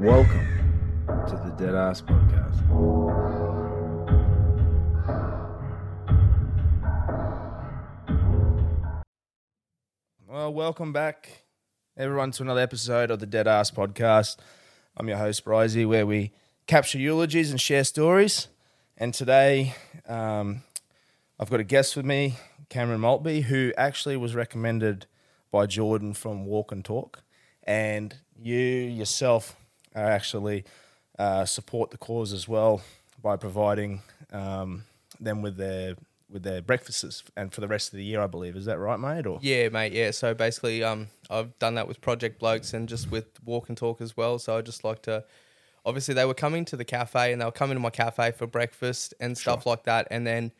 Welcome to the Dead Ass Podcast. Well, welcome back, everyone, to another episode of the Dead Ass Podcast. I'm your host, Bryzy, where we capture eulogies and share stories. And today, um, I've got a guest with me, Cameron Maltby, who actually was recommended by Jordan from Walk and Talk. And you yourself actually uh, support the cause as well by providing um, them with their with their breakfasts and for the rest of the year, I believe. Is that right, mate? Or Yeah, mate. Yeah. So basically, um, I've done that with Project Blokes and just with Walk and Talk as well. So I just like to, obviously, they were coming to the cafe and they were coming to my cafe for breakfast and stuff like that. And then,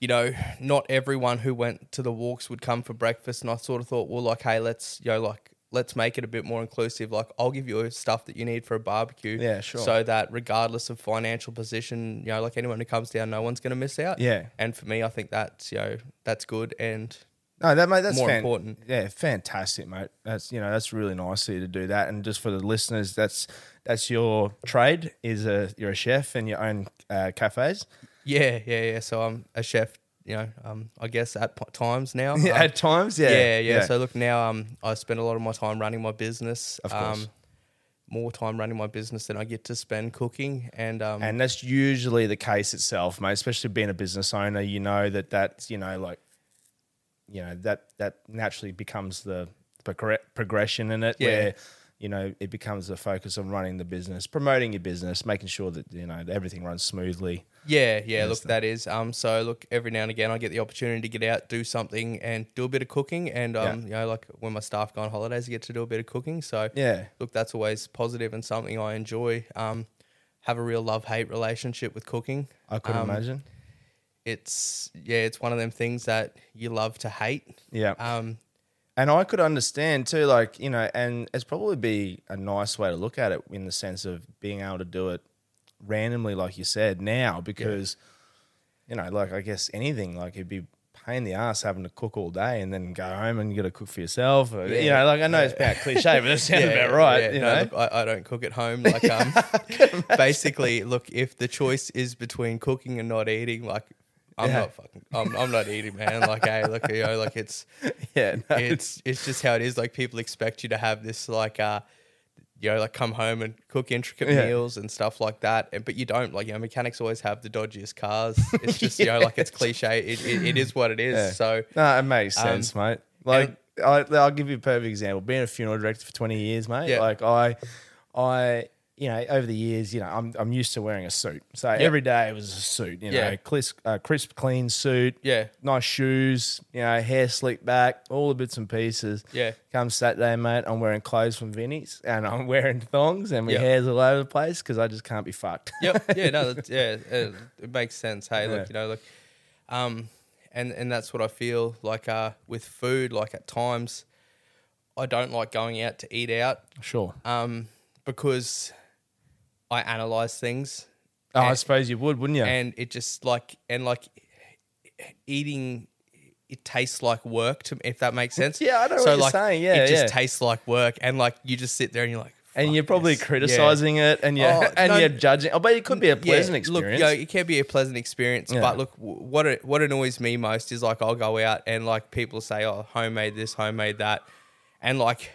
you know, not everyone who went to the walks would come for breakfast. And I sort of thought, well, like, hey, let's, you know, like, let's make it a bit more inclusive. Like, I'll give you stuff that you need for a barbecue. Yeah, sure. So that regardless of financial position, you know, like anyone who comes down, no one's going to miss out. Yeah. And for me, I think that's, you know, that's good. And No, that mate, that's more fan- important. Yeah, fantastic, mate. That's you know that's really nice of you to do that. And just for the listeners, that's that's your trade. Is a you're a chef and you own uh, cafes. Yeah, yeah, yeah. So I'm a chef, you know, um, I guess at p- times now. Um, At times, yeah, yeah, yeah, So look, now um, I spend a lot of my time running my business. Of course. Um, more time running my business than I get to spend cooking, and um, And that's usually the case itself, mate. Especially being a business owner, you know that that's you know like, you know that that naturally becomes the progre- progression in it, Yeah. where you know it becomes the focus on running the business, promoting your business, making sure that you know everything runs smoothly. yeah, yeah. Look, that is um. So look, every now and again, I get the opportunity to get out, do something, and do a bit of cooking, and um, Yeah. you know, like when my staff go on holidays, I get to do a bit of cooking. So Yeah. look, that's always positive and something I enjoy. Um, have a real love hate relationship with cooking. I could Um, imagine. it's yeah, it's one of them things that you love to hate. Yeah. Um, And I could understand too, like, you know, and it's probably be a nice way to look at it in the sense of being able to do it randomly, like you said, now, because, you know, like, I guess anything, like, it'd be pain in the ass having to cook all day and then go home and you got to cook for yourself. Or, You know, like, I know it's about cliche, but that sounds about right, yeah. you No, know? look, I, I don't cook at home. Like, um, basically, look, if the choice is between cooking and not eating, like, I'm Yeah. not fucking, I'm, I'm not eating, man. Like, hey, look, you know, like it's, yeah, no. it's, it's just how it is. Like, people expect you to have this, like, uh, you know, like come home and cook intricate Yeah. meals and stuff like that. And, but you don't like, you know, mechanics always have the dodgiest cars. It's just, you know, like it's cliche. It, it, it is what it is. Yeah. So No, it makes Um, sense, mate. Like, I, I'll give you a perfect example. Being a funeral director for 20 years, mate. Yeah. Like, I, I, you know, over the years, you know, I'm, I'm used to wearing a suit. So every day it was a suit, you know, Yeah. crisp, uh, crisp, clean suit. Yeah. Nice shoes, you know, hair slicked back, all the bits and pieces. Yeah. Come Saturday, mate, I'm wearing clothes from Vinnie's and I'm wearing thongs and my Yeah. hair's all over the place because I just can't be fucked. yep. Yeah. No. That's, yeah. It, it makes sense. Hey, Yeah. look, you know, look, um, and and that's what I feel like. Uh, with food, like at times, I don't like going out to eat out. Sure. Um, because I analyze things. Oh, I suppose you would, wouldn't you? and it just like and like eating it tastes like work to me if that makes sense Yeah, I know what so you're saying. Yeah, it just tastes like work and like you just sit there and you're like and you're probably this." Yeah. criticizing it, and you're Oh, and no, you're judging. Oh, but it could be a Yeah, pleasant Look, experience. you know, it can be a pleasant experience, Yeah. but look, what it, what annoys me most is like I'll go out and like people say, "Oh, homemade this, homemade that," and like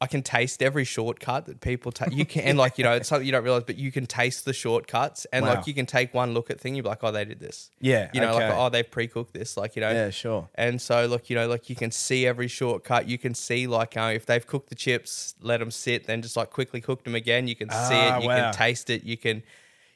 I can taste every shortcut that people take. You can, and like you know, it's something you don't realize, but you can taste the shortcuts, and Wow. like you can take one look at thing, you're like, "Oh, they did this." Yeah, you know, like oh, they've pre-cooked this, like you know, Yeah, sure. And so, look, you know, like you can see every shortcut. You can see like uh, if they've cooked the chips, let them sit, then just like quickly cook them again. You can see Ah, it, you wow. can taste it, you can,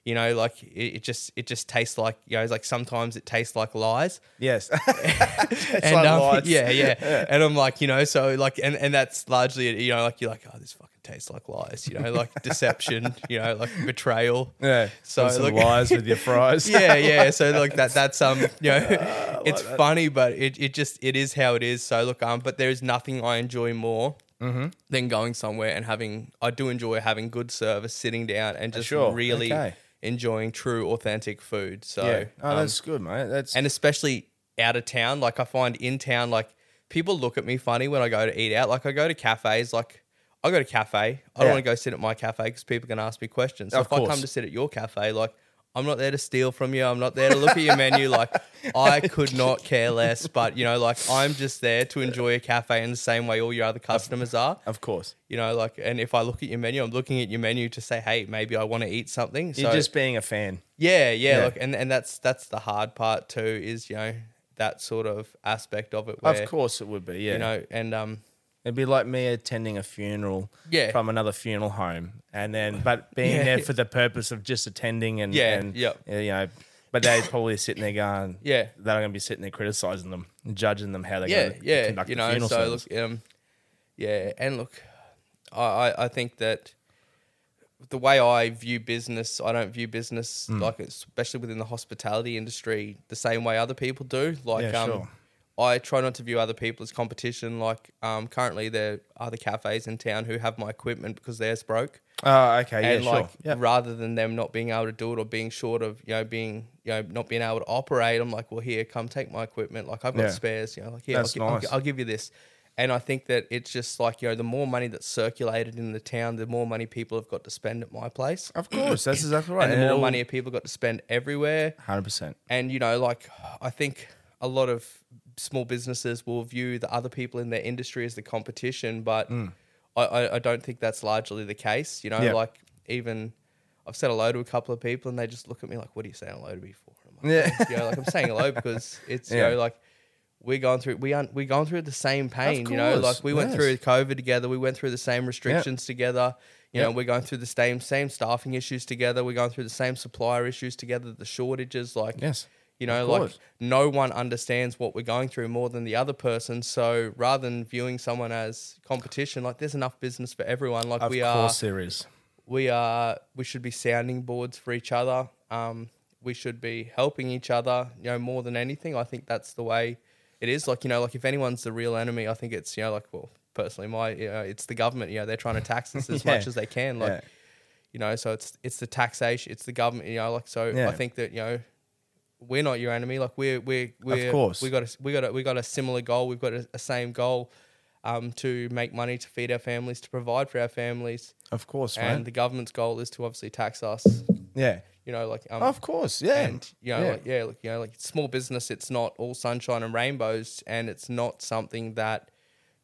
you know, like it, it just it just tastes like you know, it's like sometimes it tastes like lies. yes, and like um, lights. yeah, yeah, and I'm like, you know, so like, and and that's largely, you know, like you're like, oh, this fucking tastes like lies, you know, like deception, you know, like betrayal. yeah. So look- lies with your fries. yeah, yeah. So like that that's um you know it's funny, but it, it just it is how it is. So look, um, but there is nothing I enjoy more Mm-hmm. than going somewhere and having I do enjoy having good service, sitting down and just Sure, really okay. Enjoying true authentic food. So yeah. Oh, um, that's good, mate. That's and especially out of town. Like I find in town, like people look at me funny when I go to eat out. Like I go to cafes, like I go to cafe. I don't want to go sit at my cafe because people can ask me questions. So Of if I come to sit at your cafe, like I'm not there to steal from you. I'm not there to look at your menu. Like I could not care less. But you know, like I'm just there to enjoy a cafe in the same way all your other customers are. of course. You know, like and if I look at your menu, I'm looking at your menu to say, hey, maybe I want to eat something. You're just being a fan. yeah, yeah, Yeah. Look, and and that's that's the hard part too. Is you know that sort of aspect of it. Where, of course, it would be. Yeah. You know, and um, It'd be like me attending a funeral Yeah. from another funeral home, and then but being Yeah. there for the purpose of just attending and Yeah, and yep. you know. But they're probably sitting there going, Yeah. they're going to be sitting there criticizing them, and judging them how they're yeah, going to yeah, conduct you the know. funeral So service. look, um, yeah, and look, I, I I think that the way I view business, I don't view business Mm. like especially within the hospitality industry the same way other people do. Like, Yeah, um, sure. I try not to view other people as competition. Like, um, currently there are other cafes in town who have my equipment because theirs broke. oh, okay, yeah, and sure. like yeah. rather than them not being able to do it or being short of you know being you know not being able to operate i'm like well here come take my equipment like i've got Yeah. spares you know like here I'll, gi- I'll, nice. I'll give you this and i think that it's just like you know the more money that's circulated in the town the more money people have got to spend at my place Of course, that's exactly right. and the more it'll- money people got to spend everywhere 100%. and you know like i think a lot of small businesses will view the other people in their industry as the competition but I, I, I don't think that's largely the case you know Mm. Yeah. like even i've said hello to a couple of people and they just look at me like what are you saying hello to me for I'm Yeah. like, you know like i'm saying hello because it's Yeah. you know like we're going through we aren't we're going through the same pain you know like we went through covid together we went through the same restrictions together you know we're going through the same same staffing issues together we're going through the same supplier issues together the shortages like Yes. You know, like no one understands what we're going through more than the other person. So rather than viewing someone as competition, like there's enough business for everyone. Like Of we are, course there is. we are, we should be sounding boards for each other. Um, we should be helping each other. You know, more than anything, I think that's the way it is. Like you know, like if anyone's the real enemy, I think it's you know, like well, personally, my you know, it's the government. You know, they're trying to tax us as Yeah. much as they can. Like Yeah. you know, so it's it's the taxation, it's the government. You know, like so. Yeah. I think that you know we're not your enemy. Like we're we're we're course. we got a, we got a, we got a similar goal. We've got a, a same goal um, to make money to feed our families, to provide for our families, Of course, and man. the government's goal is to obviously tax us. yeah. You know, like um, Of course, yeah. and you know, yeah. like, yeah, like you know, like small business. It's not all sunshine and rainbows, and it's not something that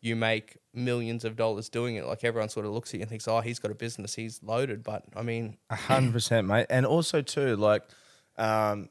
you make millions of dollars doing it. Like everyone sort of looks at you and thinks, oh, he's got a business, he's loaded. But I mean, A hundred percent, mate. And also too, like, um,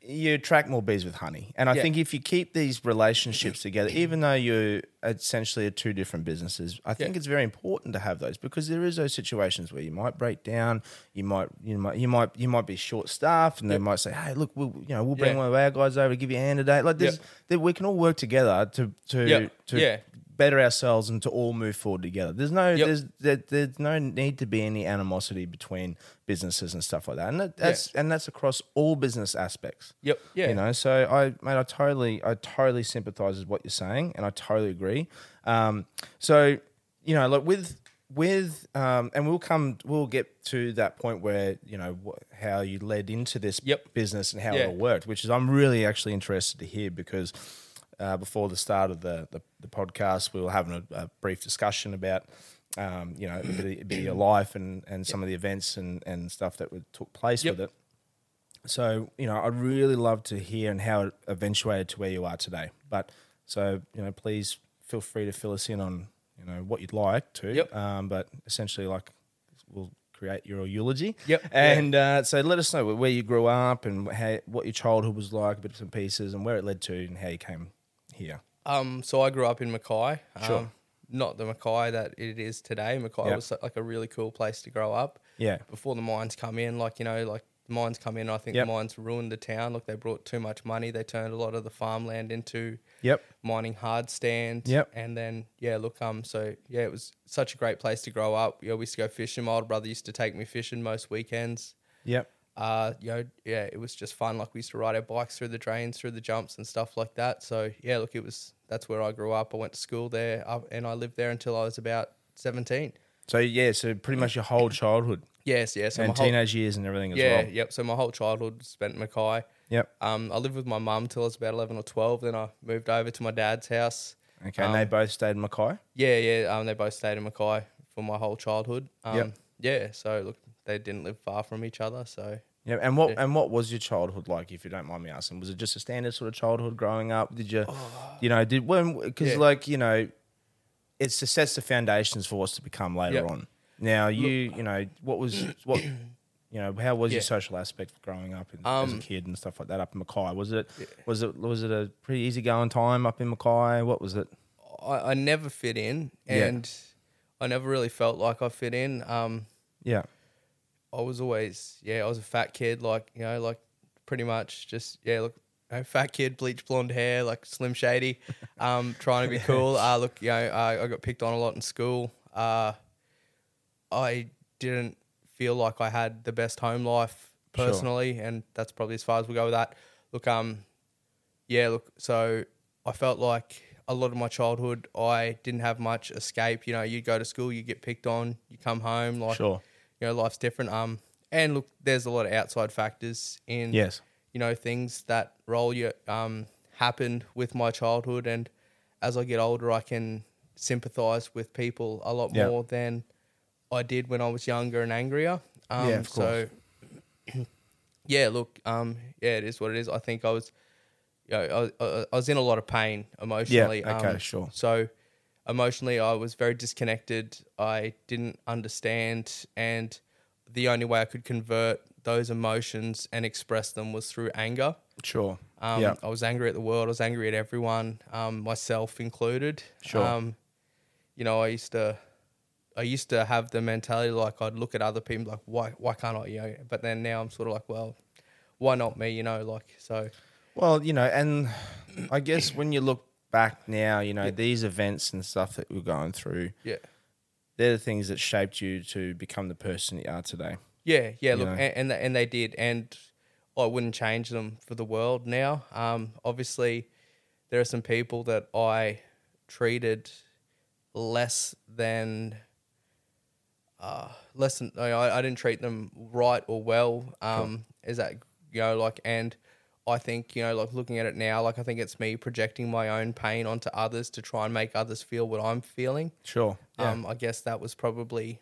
you attract more bees with honey. And I Yeah. think if you keep these relationships together, even though you're essentially are two different businesses, I think Yeah. it's very important to have those because there is those situations where you might break down, you might, you might, you might, you might be short staffed, and they might say, "Hey, look, we'll, you know, we'll bring Yeah. one of our guys over to give you a hand today." Like, this, Yeah. that we can all work together to to Yeah. to Yeah. Better ourselves and to all move forward together. There's no Yep. there's there, there's no need to be any animosity between businesses and stuff like that. And that, that's and that's across all business aspects. Yep. Yeah. You know, so I mate, I totally I totally sympathize with what you're saying and I totally agree. Um so, you know, like with with um and we'll come we'll get to that point where, you know, wh- how you led into this Yep. business and how Yeah. it all worked, which is I'm really actually interested to hear because uh, before the start of the, the, the podcast, we were having a, a brief discussion about, um, you know, a bit, of, a bit of your life and, and some of the events and, and stuff that would, took place Yep. with it. So, you know, I'd really love to hear and how it eventuated to where you are today. But so, you know, please feel free to fill us in on, you know, what you'd like to. Yep. Um, but essentially, like, we'll create your eulogy. Yep. And uh, so let us know where you grew up and how, what your childhood was like, bits and pieces, and where it led to and how you came here. Um, so I grew up in Mackay. Um, Sure. Not the Mackay that it is today. Mackay Yep. was like a really cool place to grow up. Yeah. Before the mines come in, like you know, like the mines come in, I think Yep. the mines ruined the town. Look, they brought too much money. They turned a lot of the farmland into Yep. mining hard stand. Yep. And then yeah, look, um, so yeah, it was such a great place to grow up. Know, we used to go fishing. My older brother used to take me fishing most weekends. Yep. Uh, you know, yeah, it was just fun. Like we used to ride our bikes through the drains, through the jumps and stuff like that. So yeah, look, it was that's where I grew up. I went to school there, uh, and I lived there until I was about seventeen. So yeah, so pretty much your whole childhood Yes, yes, so and whole- teenage years and everything as yeah, well. Yeah, yep. So my whole childhood spent in Mackay. Yep. Um, I lived with my mum till I was about eleven or twelve. Then I moved over to my dad's house. Okay. and they both stayed in Mackay. Yeah, yeah. Um, they both stayed in Mackay for my whole childhood. Um, Yep. Yeah. So look, they didn't live far from each other. So Yeah. And what Yeah. and what was your childhood like, if you don't mind me asking? Was it just a standard sort of childhood growing up? Did you, you know, did when because Oh. Yeah. like you know, it's just sets the foundations for what's to become later Yep. on. Now you you know what was what. You know, how was your social aspect growing up in, as a Um, kid and stuff like that up in Mackay? Was it was it was it a pretty easy going time up in Mackay? What was it? I, I never fit in, Yeah. and I never really felt like I fit in. Um, Yeah, I was always, yeah, I was a fat kid, like you know, like pretty much just yeah, look, you know, fat kid, bleach blonde hair, like Slim Shady, um, trying to be cool. Uh, look, you know, uh, I got picked on a lot in school. Uh, I didn't feel like I had the best home life Sure. personally, and that's probably as far as we go with that. Look, um, yeah, look, so I felt like a lot of my childhood, I didn't have much escape. You know, you go to school, you get picked on, you come home, like, Sure. You know, life's different. Um, and look, there's a lot of outside factors in, Yes. you know, things that roll you um happened with my childhood, and as I get older, I can sympathise with people a lot Yeah. more than I did when I was younger and angrier. Um, Yeah, of So, yeah, look, um, yeah, it is what it is. I think I was, you know, I, I, I was in a lot of pain emotionally. Yeah, okay, um, sure. So, emotionally, I was very disconnected. I didn't understand, and the only way I could convert those emotions and express them was through anger. Sure. Um, yeah. I was angry at the world. I was angry at everyone, um, myself included. Sure. Um, you know, I used to, I used to have the mentality like I'd look at other people like, why, why can't I? You know, but then now I'm sort of like, well, why not me? You know, like so. Well, you know, and I guess when you look back now, you know, these events and stuff that we're going through, Yeah. they're the things that shaped you to become the person you are today. Yeah, yeah. You Look, and and, they- and they did, and I wouldn't change them for the world now. Um, obviously, there are some people that I treated less than, uh, less than I, I didn't treat them right or well. Um, is that you know like and. I think you know, like looking at it now, like I think it's me projecting my own pain onto others to try and make others feel what I'm feeling. Sure. Yeah. Um, I guess that was probably,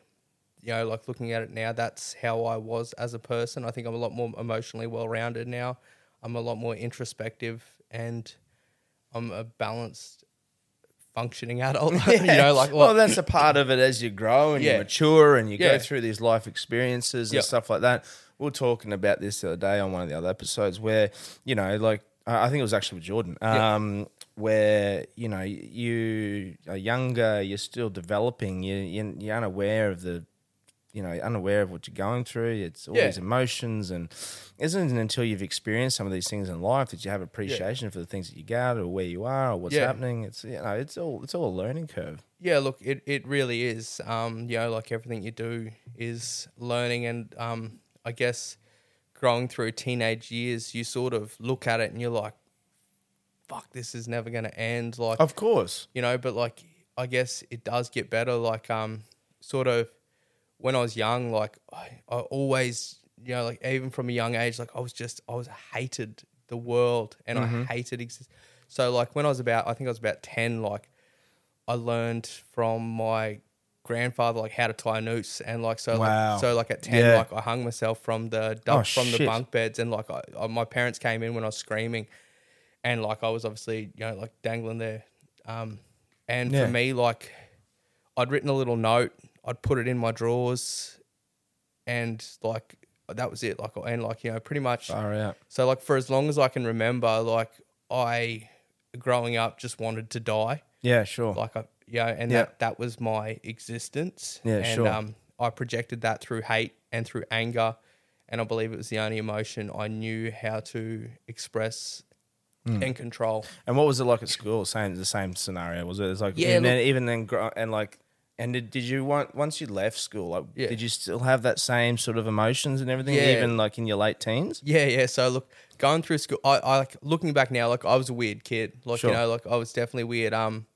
you know, like looking at it now, that's how I was as a person. I think I'm a lot more emotionally well rounded now. I'm a lot more introspective and I'm a balanced functioning adult. you know, like well, what? that's a part of it as you grow and you mature and you go through these life experiences and Yep. stuff like that. We were talking about this the other day on one of the other episodes where, you know, like I think it was actually with Jordan, um, where you know you are younger, you're still developing, you you- you're unaware of the, you know, unaware of what you're going through. It's all Yeah. these emotions, and isn't it until you've experienced some of these things in life that you have appreciation for the things that you got or where you are or what's Yeah. happening. It's you know, it's all it's all a learning curve. Yeah, look, it, it really is. Um, you know, like everything you do is learning, and um, I guess growing through teenage years, you sort of look at it and you're like, "Fuck, this is never going to end." Like, Of course. you know, but like I guess it does get better. Like, um, sort of when I was young, like I, I always, you know, like even from a young age, like I was just I was hated the world and I hated exist. So like when I was about, I think I was about ten, like I learned from my grandfather like how to tie a noose and like so Wow. like so like at 10 Yeah. like I hung myself from the Oh, from the bunk beds and like I, I, my parents came in when I was screaming and like I was obviously you know like dangling there um and Yeah. for me like I'd written a little note I'd put it in my drawers and like that was it like and like you know pretty much Far out. so like for as long as I can remember like I growing up just wanted to die Yeah, sure. like I yeah and Yeah. that that was my existence Yeah, and sure. um I projected that through hate and through anger and I believe it was the only emotion I knew how to express Hmm. and control and what was it like at school? Same the same scenario was it? It's like Yeah, and then, even then and like and did, did you want once you left school like Yeah. did you still have that same sort of emotions and everything Yeah. even like in your late teens? Yeah, yeah. So look, going through school, I, I like looking back now, like I was a weird kid. Like Sure. you know, like I was definitely weird. Um,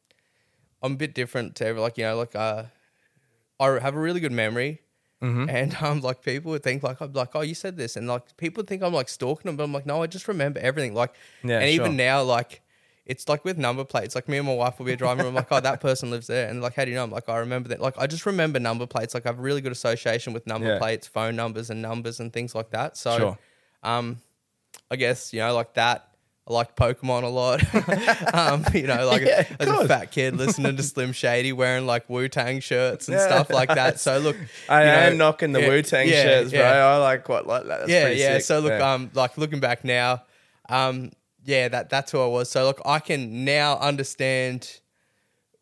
I'm a bit different to every like you know, like uh, I have a really good memory, Mm-hmm. and um, like people would think like I'm like, oh, you said this, and like people think I'm like stalking them, but I'm like, no, I just remember everything. Like, Yeah, and even now, like. It's like with number plates. Like me and my wife will be driving. I'm like, oh, that person lives there, and like, how do you know? I'm like, I remember that. Like, I just remember number plates. Like, I have a really good association with number Yeah. plates, phone numbers, and numbers and things like that. So, Sure. um, I guess you know, like that. I liked Pokemon a lot. um, you know, like Yeah, as a fat kid listening to Slim Shady, wearing like Wu Tang shirts and Yeah, stuff like that. So look, I am knocking the yeah, Wu Tang shirts, bro. I like quite like that. That's yeah, pretty yeah. sick. So look, um, like looking back now, um, yeah, that that's who I was. So look, I can now understand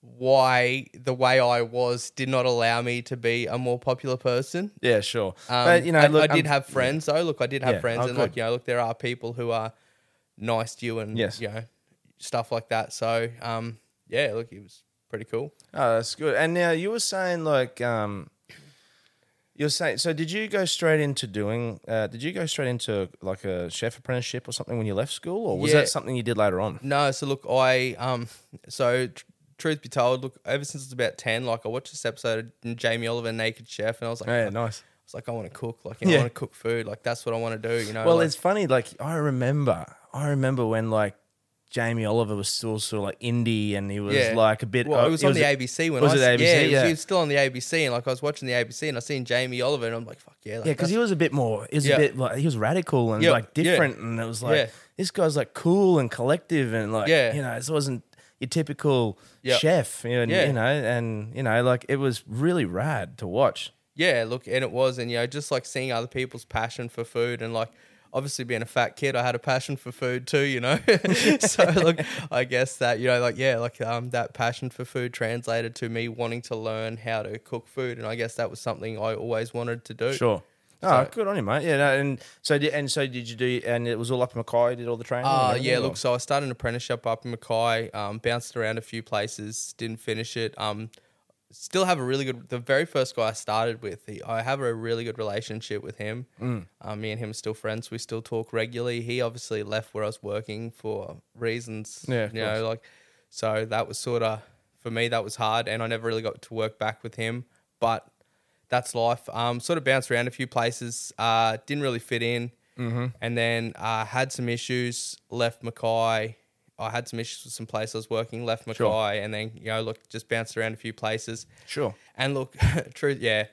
why the way I was did not allow me to be a more popular person. yeah, sure. Um, but you know, I, look, I did I'm- have friends though. Look, I did have friends, Oh, and good. like you know, look, there are people who are nice to you and Yes. you know stuff like that. So um, yeah, look, it was pretty cool. Oh, that's good. And now you were saying like um you're saying so did you go straight into doing uh did you go straight into like a chef apprenticeship or something when you left school or was Yeah. that something you did later on? No, so look, I um, so tr- truth be told, look, ever since I was about ten, like I watched this episode of Jamie Oliver Naked Chef, and I was like, Yeah, I nice. was like, I want to cook, like you know, Yeah. I want to cook food, like that's what I want to do, you know. Well, like- it's funny like I remember I remember when like Jamie Oliver was still sort of like indie and he was Yeah. like a bit Well, it was on the ABC when was I it s- ABC? Yeah, was, Yeah. he was still on the ABC, and like I was watching the ABC, and I seen Jamie Oliver, and I'm like, fuck yeah, like, Yeah, because he was a bit more. He was Yeah. a bit like he was radical and Yeah, like yeah. different, and it was like Yeah. this guy's like cool and collective and like Yeah. you know, it wasn't your typical Yeah. chef, you know, Yeah. you know, and you know, like it was really rad to watch. Yeah, look, and it was, and you know, just like seeing other people's passion for food, and like obviously being a fat kid, I had a passion for food too, you know. so look, I guess that you know, like yeah, like um, that passion for food translated to me wanting to learn how to cook food, and I guess that was something I always wanted to do. Sure. Oh, So- good on you, mate. Yeah, no, and so did, and so did you do? And it was all up in Mackay. Did all the training? Uh, yeah, or- look, so I started an apprenticeship up in Mackay, um, bounced around a few places, didn't finish it. Um, still have a really good, the very first guy I started with, he, I have a really good relationship with him. Mm. Um, me and him are still friends. We still talk regularly. He obviously left where I was working for reasons, Yeah, you know, like, so that was sort of, for me, that was hard. And I never really got to work back with him, but that's life. Um, sort of bounced around a few places, uh, didn't really fit in. Mm-hmm. And then uh, had some issues, left Mackay. I had some issues with some places I was working, left Mackay, Sure. and then, you know, look, just bounced around a few places. Sure. And look, truth, yeah.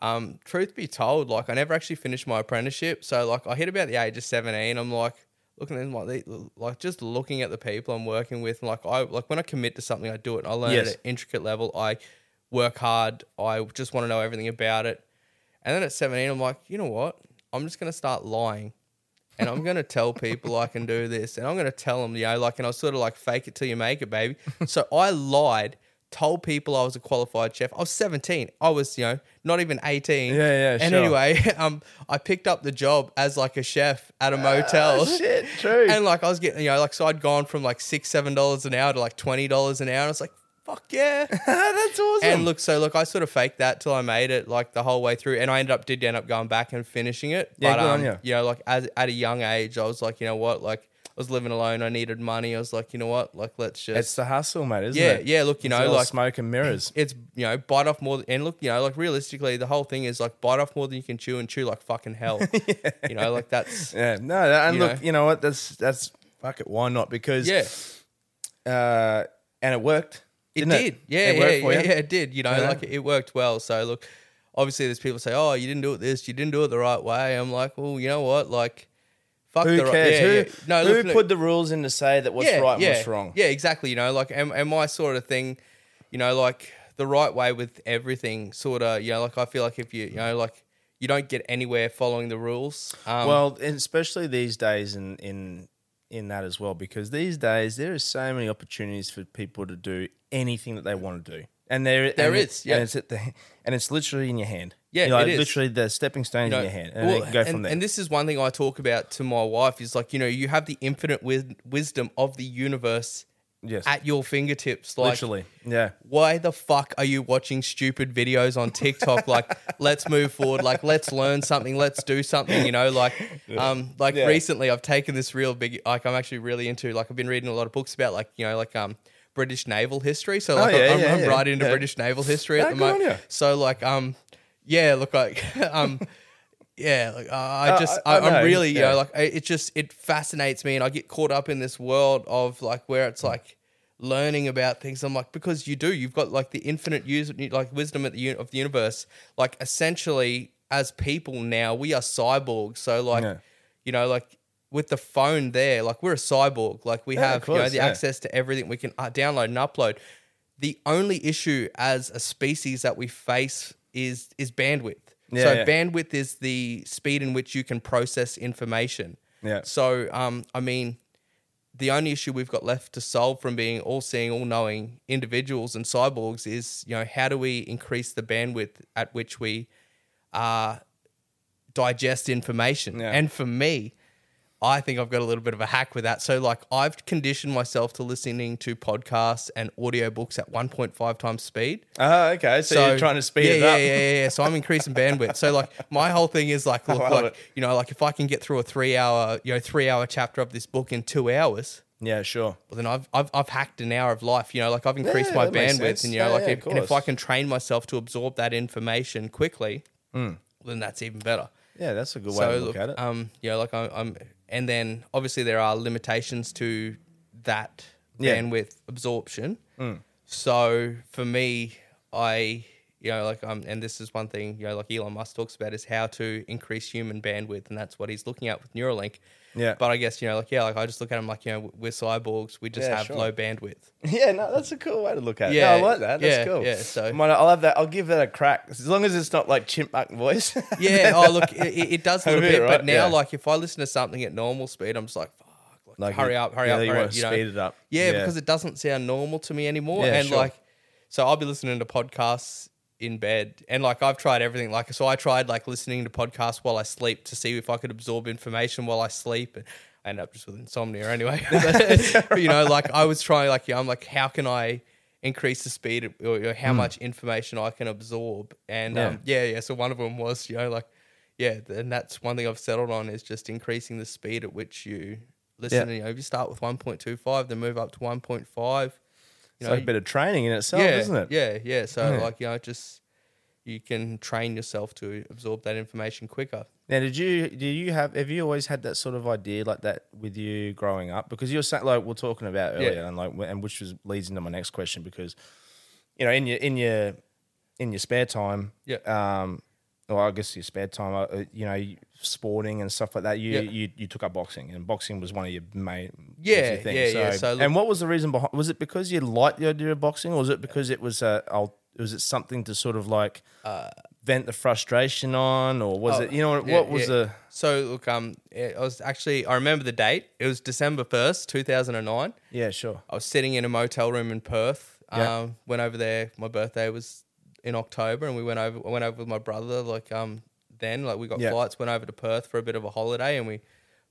Um, truth be told, like I never actually finished my apprenticeship. So like I hit about the age of 17. I'm like, looking at them like like just looking at the people I'm working with. Like I like when I commit to something, I do it. I learn Yes. at an intricate level. I work hard. I just want to know everything about it. And then at 17, I'm like, you know what? I'm just gonna start lying. And I'm gonna tell people I can do this, and I'm gonna tell them, you know, like, and I was sort of like fake it till you make it, baby. so I lied, told people I was a qualified chef. I was 17. I was, you know, not even 18. Yeah, yeah, And sure. anyway, um, I picked up the job as like a chef at a motel. Oh, shit, true. And like I was getting, you know, like so I'd gone from like six, seven dollars an hour to like twenty dollars an hour. And I was like, fuck yeah. That's awesome. And look, so look, I sort of faked that till I made it like the whole way through, and I ended up did end up going back and finishing it. Yeah, but good on um, you. know, like as, at a young age, I was like, you know what, like I was living alone, I needed money. I was like, you know what, like let's just it's the hustle, mate, isn't yeah, it? yeah. Yeah. Look, you It's know, like smoke and mirrors. it's you know bite off more, and look, you know, like realistically, the whole thing is like bite off more than you can chew, and chew like fucking hell. You know, like that's Yeah, no, that- and You look, know. you know what? That's that's fuck it. Why not? Because yeah. uh, and it worked. It did. Yeah, it yeah, worked for yeah, you? yeah, it did. You know, Yeah. like it worked well. So look, obviously there's people say, "Oh, you didn't do it this, you didn't do it the right way." I'm like, "Well, you know what? Like fuck Who the right cares? yeah, who yeah. No, who look, look, put the rules in to say that what's yeah, right and yeah, what's wrong? Yeah, exactly. You know, like and, and my sort of thing, you know, like the right way with everything sort of, you know, like I feel like if you, you know, like you don't get anywhere following the rules. Um, well, especially these days in in in that as well, because these days there is so many opportunities for people to do anything that they want to do, and there There and it- is, yeah. and it's at the and it's literally in your hand. Yeah, You know, it is. literally the stepping stones you know, in your hand, and well, go from and, there. and this is one thing I talk about to my wife is like, you know, you have the infinite wis- wisdom of the universe yes, at your fingertips. Like, literally, yeah. why the fuck are you watching stupid videos on TikTok? like, let's move forward. Like, let's learn something. Let's do something. You know, like, um, like Yeah. recently I've taken this real big. Like, I'm actually really into. Like, I've been reading a lot of books about like, you know, like um. British naval history, so like Oh, yeah, I'm, yeah, I'm right into. British naval history at the moment. So like, um, yeah, look like, um, yeah, like uh, I Uh, just I- I I, know, I'm really you know like I- it just it fascinates me, and I get caught up in this world of like where it's like learning about things. I'm like because you do, you've got like the infinite use like wisdom at the of the universe. Like essentially, as people now, we are cyborgs. So like, Yeah. you know, like. With the phone there, like we're a cyborg, like we Yeah, have you know the yeah. access to everything we can uh, download and upload. The only issue as a species that we face is is bandwidth. Yeah, so yeah. bandwidth is the speed in which you can process information. Yeah. So, um, I mean, the only issue we've got left to solve from being all seeing, all knowing individuals and cyborgs is, you know, how do we increase the bandwidth at which we uh, digest information? Yeah. And for me, I think I've got a little bit of a hack with that. So, like, I've conditioned myself to listening to podcasts and audiobooks at 1.5 times speed. Oh, okay. So, you're trying to speed yeah, it yeah, up. Yeah, yeah, yeah. So I'm increasing bandwidth. So like my whole thing is like, look, like it. you know, like if I can get through a three hour, you know, three hour chapter of this book in two hours, Yeah, sure. well, then I've I've, I've hacked an hour of life. You know, like I've increased Yeah, my bandwidth, and you know, Yeah, like yeah, if, and if I can train myself to absorb that information quickly, Hmm. then that's even better. Yeah, that's a good way So to look, look, at it. um, you know, like I'm, I'm, and then obviously there are limitations to that Yeah. bandwidth absorption. So for me, I, you know, like um, and this is one thing, you know, like Elon Musk talks about is how to increase human bandwidth, and that's what he's looking at with Neuralink. Yeah. But I guess you know, like yeah, like I just look at him like you know, we're cyborgs, we just Yeah, have sure. low bandwidth. Yeah, no, that's a cool way to look at it. Yeah, Yeah, I like that. That's yeah, cool. yeah, so- Might- I'll have that. I'll give that a crack as long as it's not like chipmunk voice. Yeah. oh, look, it, it it does a A little bit, bit, right? but now, Yeah. like, if I listen to something at normal speed, I'm just like, fuck, like, Like hurry up, hurry yeah, up, you hurry wanna up. You know? speed it up. Yeah, Yeah. because it doesn't sound normal to me anymore. Yeah, and sure. like, so I'll be listening to podcasts in bed, and like I've tried everything. Like, so I tried like listening to podcasts while I sleep to see if I could absorb information while I sleep. And I end up just with insomnia anyway. But, you know, like I was trying, like, yeah, I'm like, how can I increase the speed or, or how much information I can absorb? And. Yeah. um, yeah, yeah. So one of them was, you know, like, yeah, and that's one thing I've settled on is just increasing the speed at which you listen. Yeah. You know, if you start with 1.25, then move up to 1.5. You It's know, like a bit of training in itself, yeah, isn't it? Yeah, yeah. So Yeah. like, you know, just you can train yourself to absorb that information quicker. Now, did you did you have have you always had that sort of idea like that with you growing up? Because you're saying like we're talking about earlier, Yeah. and like and which was leads into my next question because you know in your in your in your spare time, Yeah. um, well, I guess your spare time, uh, uh, you know, sporting and stuff like that, you, Yeah. you you took up boxing, and boxing was one of your main Yeah, your thing. yeah, yeah. So look- and what was the reason behind? Was it because you liked the idea of boxing, or was it because it was uh, was it something to sort of like vent the frustration on, or was Uh, Oh, it you know what, yeah, what was the So look, um, it was actually I remember the date. It was December first, two thousand and nine. yeah sure I was sitting in a motel room in Perth. Yeah. Um, went over there. My birthday was in October, and we went over. I went over with my brother. Like um, then like we got Yeah. flights. Went over to Perth for a bit of a holiday, and we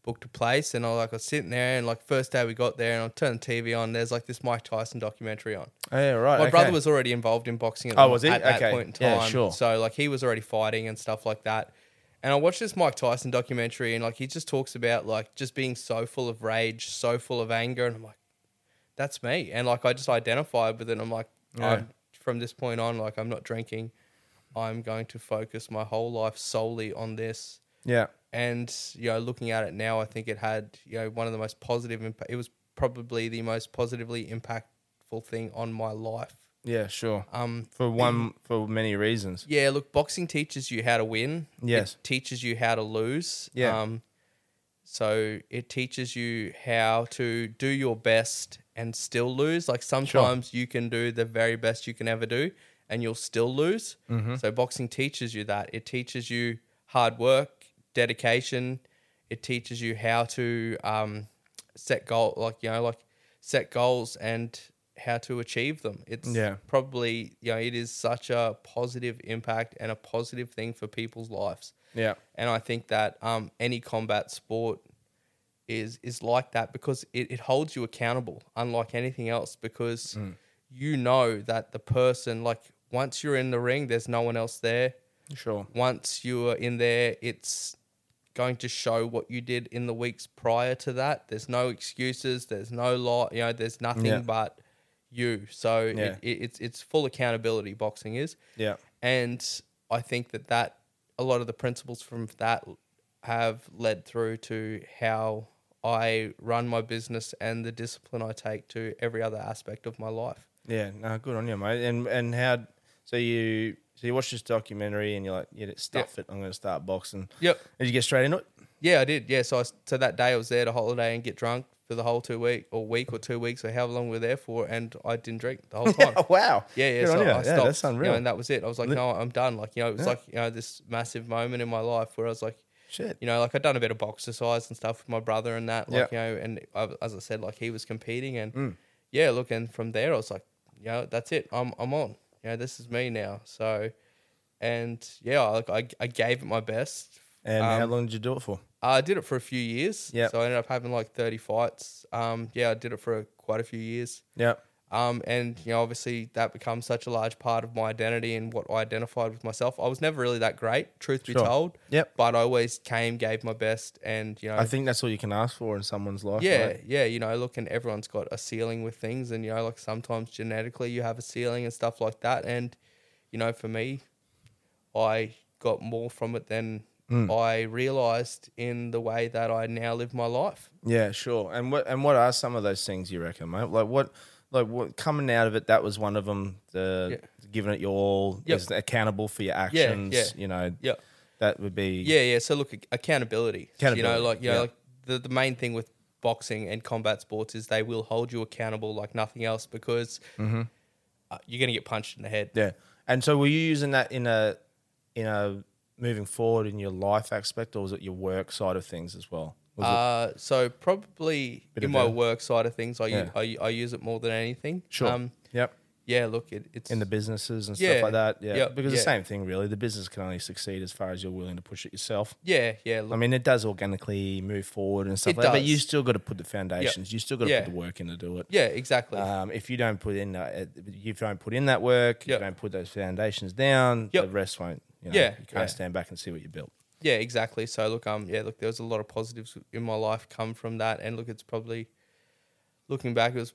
booked a place. And I like I was sitting there, and like first day we got there, and I turned the TV on. There's like this Mike Tyson documentary on. oh, yeah right My okay. brother was already involved in boxing at, Oh, was he? at that Okay. point in time. Yeah, sure. So like he was already fighting and stuff like that. And I watched this Mike Tyson documentary and like he just talks about like just being so full of rage, so full of anger, and I'm like, that's me. And like I just identified with it. I'm like, Yeah. I'm, from this point on, like I'm not drinking. I'm going to focus my whole life solely on this. Yeah. And you know looking at it now i think it had you know one of the most positive impact it was probably the most positively impactful thing on my life. Yeah sure. Um for one for many reasons. Yeah look boxing teaches you how to win. Yes. it teaches you how to lose. Yeah. um so it teaches you how to do your best and still lose. Like sometimes you can do the very best you can ever do and you'll still lose. Mm-hmm. so boxing teaches you that. It teaches you hard work dedication. It teaches you how to um, set goal like you know like set goals and how to achieve them. It's Yeah. probably you know it is such a positive impact and a positive thing for people's lives yeah and I think that um, any combat sport is is like that because it, it holds you accountable, unlike anything else, because Mm. you know that the person, like once you're in the ring, there's no one else there. sure Once you are in there, it's going to show what you did in the weeks prior to that. There's no excuses. There's no law. You know, there's nothing Yeah. but you. So Yeah. it, it, it's it's full accountability. Boxing is yeah and I think that that a lot of the principles from that have led through to how I run my business and the discipline I take to every other aspect of my life. Yeah, no, good on you, mate. And and how? So you so you watch this documentary and you're like, yeah, it's stuff it. I'm going to start boxing. Yep. Did you get straight into it? Yeah, I did. Yeah, so I, so that day I was there to holiday and get drunk for the whole two week or week or two weeks or however long we were there for, and I didn't drink the whole time. Oh wow. Yeah, yeah. Good so. I yeah, stopped, that's you know, and that was it. I was like, no, I'm done. Like, you know, it was Yeah. like, you know, this massive moment in my life where I was like, Shit. you know, like I'd done a bit of exercise and stuff with my brother and that, like, Yeah. you know, and I, as I said, like he was competing and Mm. yeah, look, and from there I was like, you know, that's it. I'm, I'm on, you know, this is me now. So, and yeah, like I, I gave it my best. And how um, long did you do it for? I did it for a few years. Yeah. So I ended up having like 30 fights. Um, yeah, I did it for quite a few years. Yeah. Um, and you know, obviously that becomes such a large part of my identity and what I identified with myself. I was never really that great, truth be Sure. told. Yep. But I always came, gave my best, and you know, I think that's all you can ask for in someone's life. yeah, right? yeah, you know, look, and everyone's got a ceiling with things, and you know, like sometimes genetically you have a ceiling and stuff like that, and you know, for me, I got more from it than Hmm. I realized in the way that I now live my life. Yeah, sure. And what and what are some of those things you reckon, mate? Like what, like what coming out of it? That was one of them. The giving it your all, Yep. is accountable for your actions. yeah. yeah. You know, Yeah. that would be Yeah, yeah. So look, ac- accountability. You know, like you know, yeah. like the the main thing with boxing and combat sports is they will hold you accountable like nothing else because uh, you're gonna get punched in the head. Mm-hmm. Yeah. And so were you using that in a in a moving forward in your life aspect or was it your work side of things as well? Uh, so probably in my work side of things, I, Yeah. u- I, I use it more than anything. sure. Um, yep. yeah. Look, it, it's In the businesses and Yeah. stuff like that. Yeah. Yeah. Because Yeah. the same thing really. The business can only succeed as far as you're willing to push it yourself. yeah, yeah. Look, I mean, it does organically move forward and stuff like that, but you still got to put the foundations. You still got to put the work in to do it. yeah, exactly. Um, if you don't put in, uh, if you don't put in that work, Yep. you don't put those foundations down, Yep. the rest won't. You know, Yeah, you can't yeah. stand back and see what you built. Yeah, exactly. So look, um, yeah, look, there was a lot of positives in my life come from that, and look, it's probably looking back, it was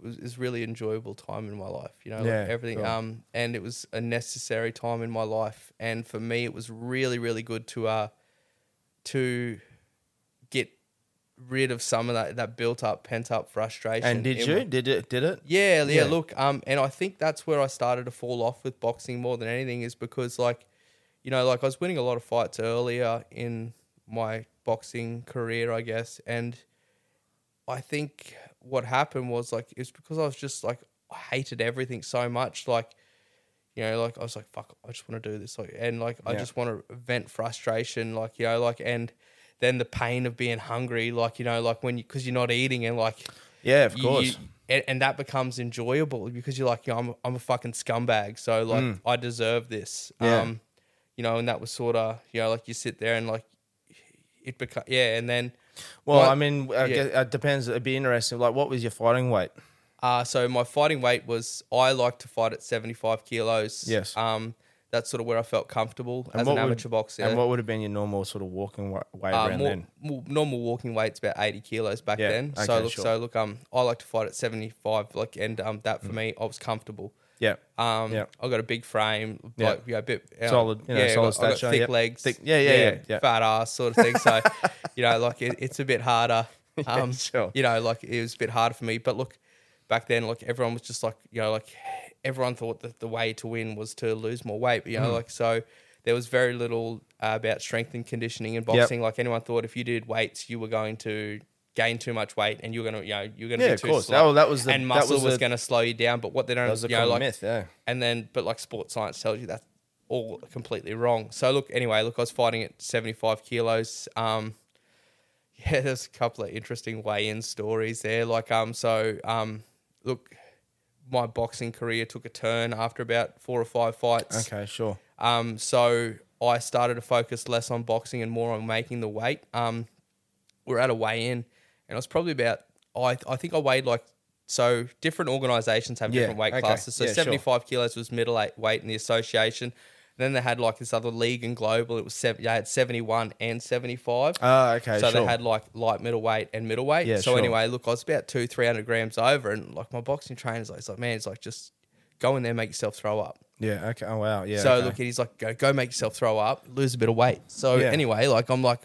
was is really enjoyable time in my life. You know, like everything. cool. Um, and it was a necessary time in my life, and for me, it was really, really good to uh, to get rid of some of that that built up, pent up frustration. And did you? Did it? Did it? yeah, yeah, Yeah. Look, um, and I think that's where I started to fall off with boxing more than anything is because like, you know, like I was winning a lot of fights earlier in my boxing career, I guess, and I think what happened was like it's because I was just like I hated everything so much, like you know, like I was like, fuck, I just want to do this, like, and like I just want to vent frustration, like you know, like and then the pain of being hungry, like you know, like when you because you're not eating and like Yeah, of you- course. you- and, and that becomes enjoyable because you're like, you know, I'm I'm a fucking scumbag, so like I deserve this. Mm. Yeah. Um, you know, and that was sort of you know, like you sit there and like it become yeah, and then well, my- I mean, I yeah. guess it depends. It'd be interesting. Like, what was your fighting weight? Uh, so my fighting weight was I like to fight at 75 kilos. Yes. Um, that's sort of where I felt comfortable as what an would- amateur boxer. And what would have been your normal sort of walking weight uh, around more, then? more- normal walking weight's about 80 kilos back Yeah, then. okay, so look, sure. so look, um, I like to fight at 75, like, and um, that for me, I was comfortable. Yeah. Um, Mm. Yeah. I got a big frame, Yeah. like, yeah, a bit uh, Solid, you know, yeah, solid got, stature, thick yep. legs, Thick- yeah, yeah, yeah, yeah. fat ass sort of thing. So, you know, like it, it's a bit harder. Um, sure. You know, like it was a bit harder for me. But look, back then, like everyone was just like, you know, like everyone thought that the way to win was to lose more weight. But you know, like so. There was very little uh, about strength and conditioning in boxing. Like anyone thought, if you did weights, you were going to gain too much weight, and you're gonna, you know, you're gonna Yeah, be of too course. slow. Oh, that was the- and that muscle was was, the- going to slow you down. But what they don't, That was a you know, like myth, yeah. and then but like sports science tells you that's all completely wrong. So look, anyway, look, I was fighting at 75 kilos. Um, yeah, there's a couple of interesting weigh-in stories there. Like, um, so um, look, my boxing career took a turn after about four or five fights. Okay, sure. Um, so I started to focus less on boxing and more on making the weight. Um, we're at a weigh in, and it was probably about I I think I weighed like so different organisations have Yeah, different weight okay. classes. So Yeah, sure. seventy five kilos was middle weight in the association. then they had like this other league and global. It was seven. I had seventy one and seventy five. Ah, okay, So sure. they had like light middleweight and middleweight. Yeah, so sure. anyway, look, I was about two three hundred grams over, and like my boxing trainer's like, it's like man, it's like just go in there, make yourself throw up. Yeah. Okay. Oh wow. Yeah. So okay. look, he's like, go, go make yourself throw up, lose a bit of weight. So Yeah. anyway, like I'm like,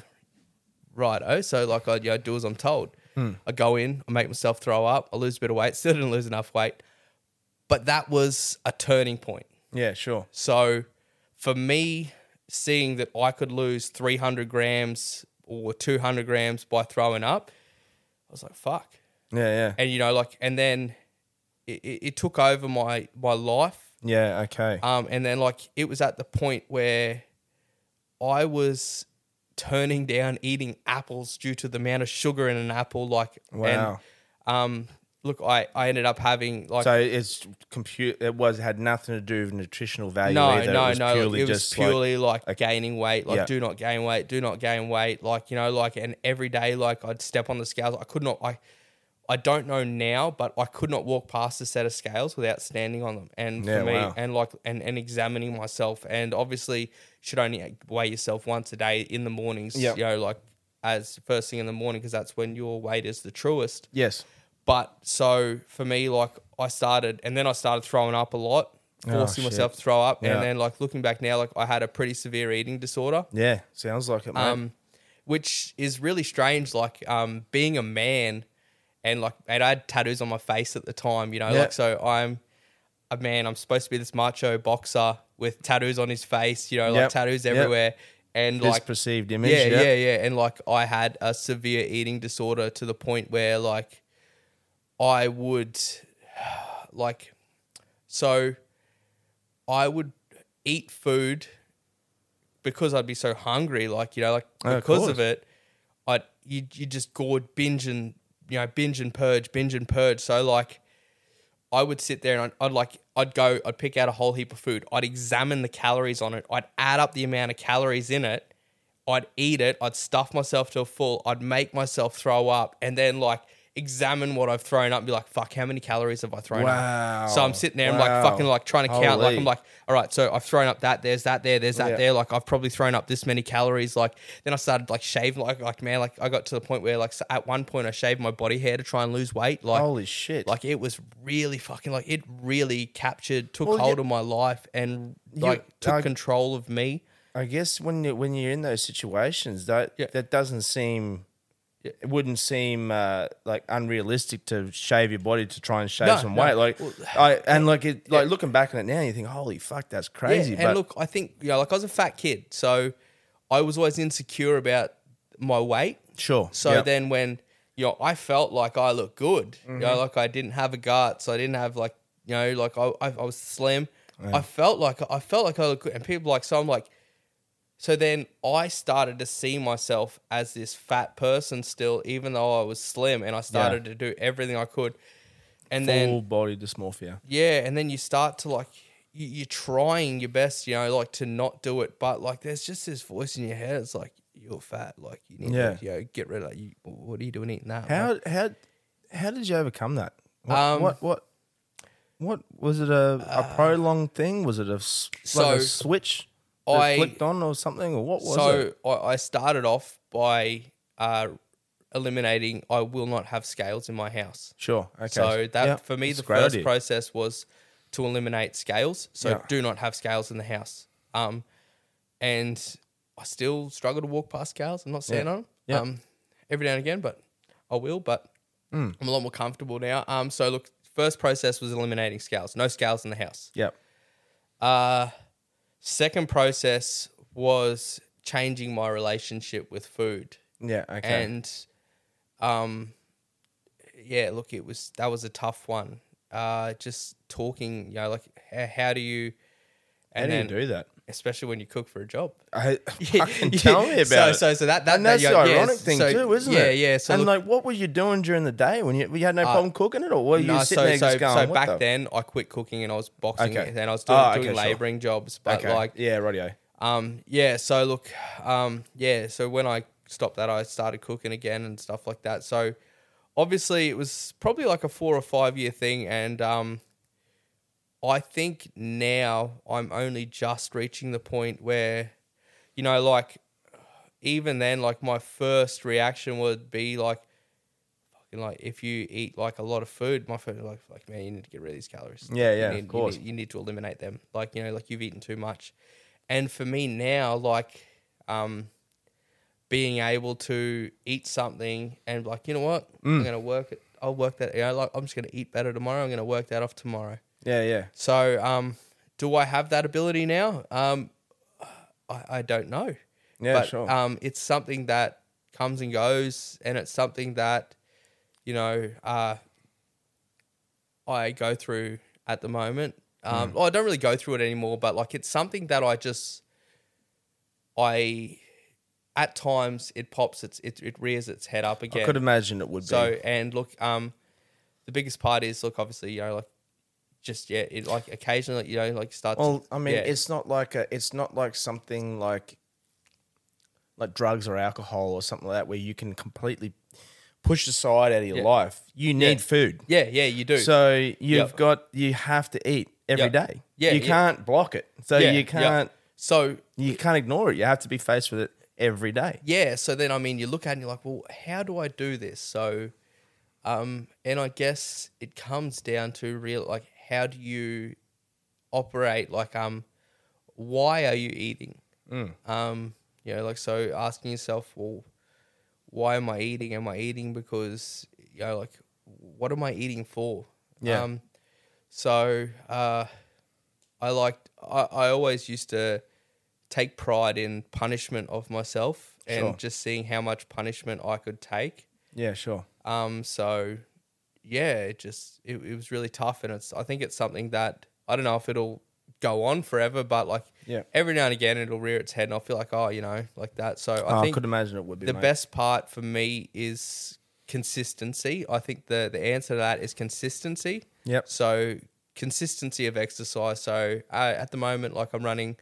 right, oh, so like I you know, do as I'm told. Hmm. I go in, I make myself throw up, I lose a bit of weight, still didn't lose enough weight, but that was a turning point. Yeah. Sure. So for me, seeing that I could lose 300 grams or 200 grams by throwing up, I was like, fuck Yeah. Yeah. and you know like and then it, it, it took over my my life Yeah. Okay. um and then like it was at the point where i was turning down eating apples due to the amount of sugar in an apple like Wow. and um look i i ended up having like so it's compute. It was had nothing to do with nutritional value. no, either. no, it was no. Purely it was just like- purely like, a- gaining weight. Like, Yeah. do not gain weight. Do not gain weight. Like, you know, like, and every day, like, I'd step on the scales. I could not. I, I don't know now, but I could not walk past a set of scales without standing on them. And Yeah, for me, wow. and like, and and examining myself. And obviously, should only weigh yourself once a day in the mornings. Yeah. You know, like as first thing in the morning because that's when your weight is the truest. yes. But so for me, like I started, and then I started throwing up a lot, forcing Oh, myself to throw up, Yeah. and then like looking back now, like I had a pretty severe eating disorder, Yeah. Sounds like it, mate. um, which is really strange. Like um, being a man, and like and I had tattoos on my face at the time, you know, Yeah. like so I'm a man. I'm supposed to be this macho boxer with tattoos on his face, you know, like Yep. tattoos Yep. everywhere, and this like perceived image. yeah, Yeah. yeah, yeah. And like I had a severe eating disorder to the point where like I would like so I would eat food because I'd be so hungry, like, you know, like Oh, of because course. of it, I'd you you just gorge binge and you know, binge and purge, binge and purge. So like I would sit there and I'd, I'd like I'd go I'd pick out a whole heap of food. I'd examine the calories on it. I'd add up the amount of calories in it. I'd eat it. I'd stuff myself to a full. I'd make myself throw up, and then like examine what I've thrown up. And be like, fuck, how many calories have I thrown Wow. up? So I'm sitting there, I'm Wow. like fucking like trying to count. Like I'm like, all right, so I've thrown up that. There's that there. There's that Yeah. there. Like I've probably thrown up this many calories. Like then I started like shaving. Like like man, like I got to the point where like at one point I shaved my body hair to try and lose weight. Like Holy shit. like it was really fucking like it really captured, took Well, hold yeah. of my life and You- like took I- control of me. I guess when you when you're in those situations, that Yeah. that doesn't seem it wouldn't seem uh, like unrealistic to shave your body to try and shave No, some no. weight. Like, I and like it, like looking back on it now, you think, holy fuck, that's crazy. Yeah, but and look, I think you know, like I was a fat kid, so I was always insecure about my weight. sure. So then when you know, I felt like I looked good. You Mm-hmm. know, like I didn't have a gut, so I didn't have like you know, like I I, I was slim. I felt like I felt like I looked good, and people like so I'm like. So then I started to see myself as this fat person still, even though I was slim, and I started to do everything I could. And full then body dysmorphia. yeah, and then you start to like you, you're trying your best, you know, like to not do it, but like there's just this voice in your head. It's like you're fat, like you need Yeah. to, you know, get rid of you. What are you doing eating that? How how how did you overcome that? What Um, what, what what was it a, a prolonged thing? Was it a s- like a Uh, so switch I- flicked on or something, or what was so it? I, I started off by uh, eliminating. I will not have scales in my house. Sure. Okay. So that Yeah, for me, the first idea. process was to eliminate scales. So Yeah. do not have scales in the house. Um, and I still struggle to walk past scales. I'm not saying Yeah. on them. Yeah. Um, every now and again, but I will. But Mm. I'm a lot more comfortable now. Um, so look, first process was eliminating scales. No scales in the house. Yep. Uh, second process was changing my relationship with food Yeah. Okay. and um yeah look it was that was a tough one uh just talking you know like how, how do you how do you do that? Especially when you cook for a job I, Yeah, fucking yeah. tell me about so, it. so so that, that and that's that, the yeah, yeah, ironic thing so- too, isn't yeah, it? yeah so and look, like, what were you doing during the day when you you had no problem cooking it, or were you no, sitting so, there so, just going? so back the- then I quit cooking and I was boxing Okay. and I was doing, Oh, okay, doing sure. labouring jobs but okay, like yeah, radio. Um, yeah, so look, um, yeah, so when I stopped that, I started cooking again and stuff like that. So obviously, it was probably like a four or five year thing, and um, I think now I'm only just reaching the point where, you know, like even then, like my first reaction would be like, fucking like if you eat like a lot of food, my first like like man, you need to get rid of these calories. Yeah, You yeah, of need- you course. need- you need to eliminate them. Like you know, like you've eaten too much. And for me now, like um, being able to eat something and like you know what, Mm. I'm gonna work it. I'll work that. You know, like I'm just gonna eat better tomorrow. I'm gonna work that off tomorrow. Yeah, yeah. So, um, do I have that ability now? Um, I, I don't know. Yeah, but, sure. Um, it's something that comes and goes, and it's something that, you know, uh, I go through at the moment. Um, Mm. well, I don't really go through it anymore, but like it's something that I just, I, at times it pops, its it it rears its head up again. I could imagine it would be. So be. and look, um, the biggest part is look, obviously, you know, like just yeah, it like occasionally, you know, like start. Well, to, I mean, yeah. it's not like a, it's not like something like like drugs or alcohol or something like that where you can completely push aside out of your Yeah. life. You need food. yeah, yeah, you do. So you've Yep. got you have to eat every Yep. day. Yeah, you yeah. can't block it. So Yeah, you can't so you can't ignore it. You have to be faced with it every day. yeah, so then I mean, you look at it and you're like, well, how do I do this? So, um, and I guess it comes down to real like how do you operate? Like, um, why are you eating? Um, you know, like so asking yourself, well, why am I eating? Am I eating because you know, like, what am I eating for? Yeah. Um, so uh, I liked. I, I always used to take pride in punishment of myself and Sure. just seeing how much punishment I could take. Yeah, sure. Um, so yeah, it just it, it was really tough, and it's I think it's something that I don't know if it'll go on forever, but like Yeah. every now and again it'll rear its head, and I'll feel like oh, you know, like that. So Oh, I I think could imagine it would be the mate. best part for me is consistency. I think the the answer to that is consistency. Yep. So consistency of exercise. So uh, at the moment, like I'm running,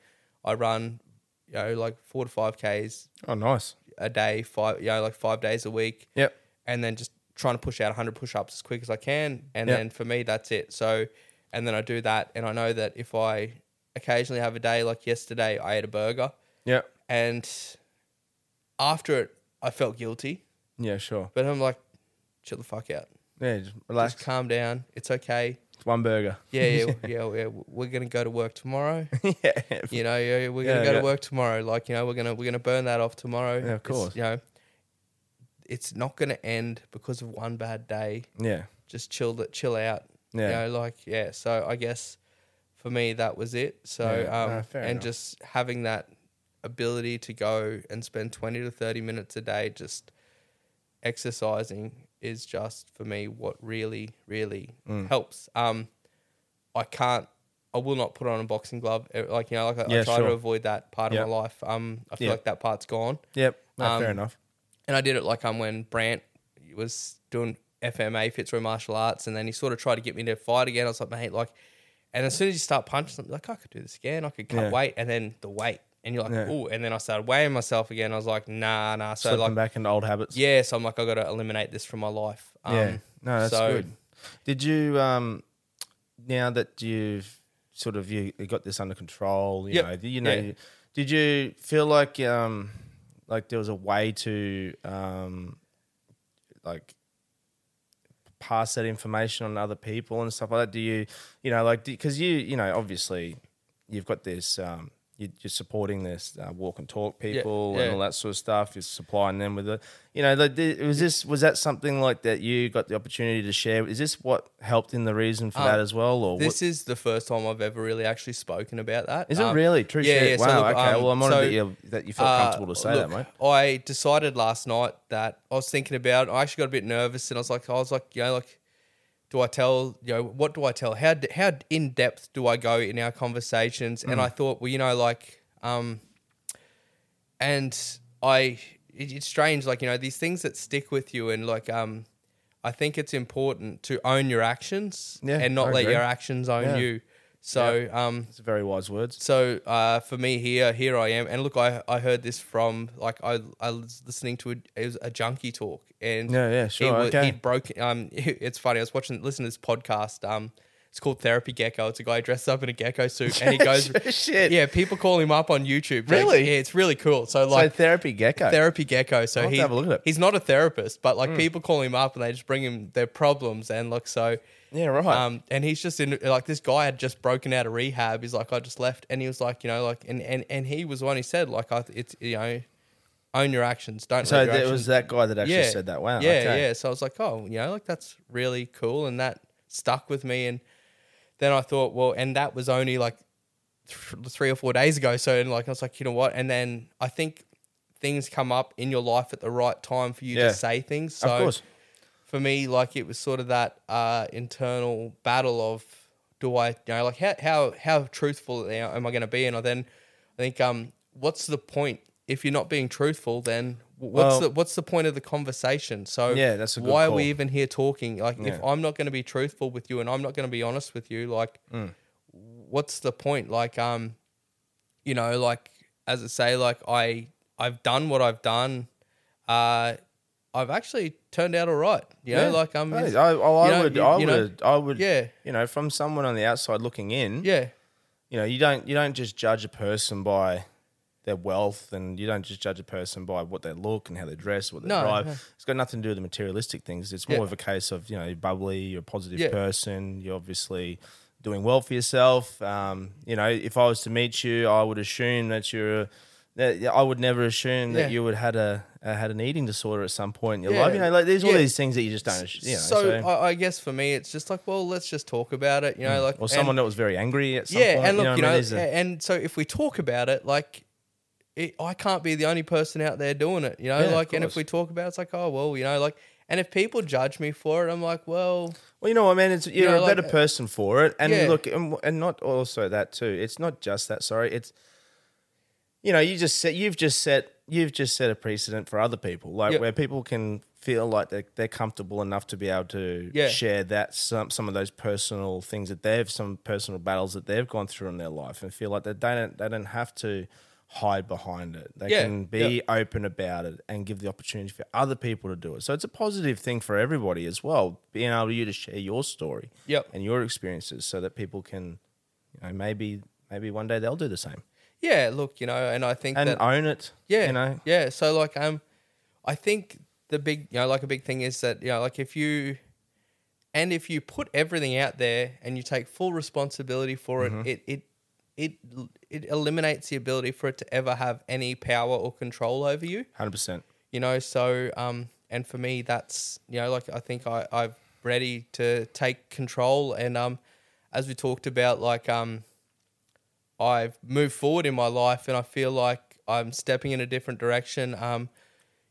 I run, you know, like four to five k's Oh, nice. a day, five, you know, like five days a week Yep. and then just trying to push out 100 push-ups as quick as I can and Yeah. then for me that's it so and then I do that and I know that if I occasionally have a day like yesterday I ate a burger Yep. and after it I felt guilty Yeah, sure. but I'm like chill the fuck out Yeah, just relax. just calm down it's okay It's one burger. yeah yeah yeah, yeah we're gonna go to work tomorrow yeah. you know yeah, we're gonna Yeah, go yeah. to work tomorrow like you know we're gonna we're gonna burn that off tomorrow Yeah, of It's, course. you know it's not going to end because of one bad day. Yeah. Just chill it, chill out. Yeah. You know, like yeah. So I guess for me that was it. So Yeah, um, no, fair and enough. just having that ability to go and spend twenty to thirty minutes a day just exercising is just for me what really really Mm. helps. Um, I can't. I will not put on a boxing glove. Like you know, like I, Yeah, I try sure. to avoid that part Yeah. of my life. Um, I feel Yeah. like that part's gone. Yep. No, Um, fair enough. And I did it like um when Brant was doing FMA Fitzroy martial arts, and then he sort of tried to get me to fight again. I was like, mate, like, and as soon as you start punching, I'm like, I could do this again. I could cut Yeah. weight, and then the weight, and you're like, Yeah. oh, and then I started weighing myself again. I was like, nah, nah. So Slipping like, back into old habits. yeah, so I'm like, I got to eliminate this from my life. Um, yeah. No, that's so- good. Did you um now that you've sort of you you got this under control, you Yep. know, you know, Yeah. did you feel like um like there was a way to um like pass that information on other people and stuff like that? Do you, you know, like because you, you know, obviously you've got this. Um, you're supporting this uh, walk and talk people yeah. and all that sort of stuff. You're supplying them with it. You know, was this was that something like that you got the opportunity to share? Is this what helped in the reason for Um, that as well, or This what, is the first time I've ever really actually spoken about that. is it Um, really true? yeah, yeah, so Wow. look, okay. um, well, I'm honored so, that you that you felt uh, comfortable to say look, that, mate. I decided last night that I was thinking about. I actually got a bit nervous, and I was like, I was like, you know, like, do I tell, you know, what do I tell? How how in depth do I go in our conversations? Mm. And I thought, well, you know, like, um, and I, it, it's strange, like you know, these things that stick with you, and like, um, I think it's important to own your actions Yeah, and not let your actions own Yeah. you. So, um, It's very wise words. so uh, for me here, here I am, and look, I, I heard this from like I I was listening to a, it was a junkie talk, and Yeah, yeah, he sure, wa- okay. He'd broken. Um, it's funny. I was watching, listening to this podcast. Um, it's called Therapy Gecko. It's a guy dressed up in a gecko suit, and he goes, Shit. Yeah, people call him up on YouTube. Like, Really? yeah, it's really cool. So So like. therapy gecko. Therapy Gecko. So he, have a look at it. He's not a therapist, but like people call him up and they just bring him their problems and look so Yeah, right. um, and he's just in like this guy had just broken out of rehab. He's like, I just left, and he was like, you know, like, and and, and he was the one who said, like, I, it's you know, own your actions, don't. so it was that guy that actually said that. Wow. Yeah, okay. yeah. So I was like, oh, you know, like that's really cool, and that stuck with me. And then I thought, well, and that was only like th- three or four days ago. So and like I was like, you know what? And then I think things come up in your life at the right time for you Yeah. to say things. So Of course. For me, like it was sort of that uh, internal battle of do I, you know, like how how how truthful am I going to be? And I then I think, um, what's the point if you're not being truthful? Then what's Well- the what's the point of the conversation? So Yeah, that's why are we even here talking? Like if I'm not going to be truthful with you and I'm not going to be honest with you, like Mm. what's the point? Like um, you know, like as I say, like I I've done what I've done. Uh, I've actually turned out all right. You know, Yeah. like I'm. Hey, I, oh, I know, would, you- I you know, would, I would, Yeah. You know, from someone on the outside looking in, Yeah. you know, you don't, you don't just judge a person by their wealth, and you don't just judge a person by what they look and how they dress, what they No, drive. no. It's got nothing to do with the materialistic things. It's Yeah. more of a case of you know, you're bubbly, you're a positive Yeah. person, you're obviously doing well for yourself. Um, you know, if I was to meet you, I would assume that you're. Yeah, I would never assume that Yeah. you would had a uh, had an eating disorder at some point in your Yeah. life. You know, like there's all Yeah. these things that you just don't. You know, so I, I guess for me, it's just like, well, let's just talk about it. You know, like or someone and- that was very angry at some yeah, and look, you I know, mean? There's a- and so if we talk about it, like, it, I can't be the only person out there doing it. You know, like, and if we talk about it, it's like, oh well, you know, like, and if people judge me for it, I'm like, well, well, you know what, man? It's you're know, a like, better uh, person for it. And look, and, and not also that too. It's not just that. Sorry, it's you know, you just set, you've just set, you've just set a precedent for other people, like Yep. where people can feel like they're, they're comfortable enough to be able to Yeah. share that some some of those personal things that they've some personal battles that they've gone through in their life and feel like that they don't they don't have to hide behind it. They Yeah, can be open about it and give the opportunity for other people to do it. So it's a positive thing for everybody as well, being able you to share your story Yep. and your experiences so that people can you know maybe maybe one day they'll do the same yeah, look, you know, and I think and that own it. Yeah, you know. Yeah, so like um, I think the big, you know, like a big thing is that you know, like if you, and if you put everything out there and you take full responsibility for Mm-hmm. it, it it it it eliminates the ability for it to ever have any power or control over you. Hundred percent. You know, so um, and for me, that's you know, like I think I I'm ready to take control, and um, as we talked about, like um, I've moved forward in my life, and I feel like I'm stepping in a different direction. Um,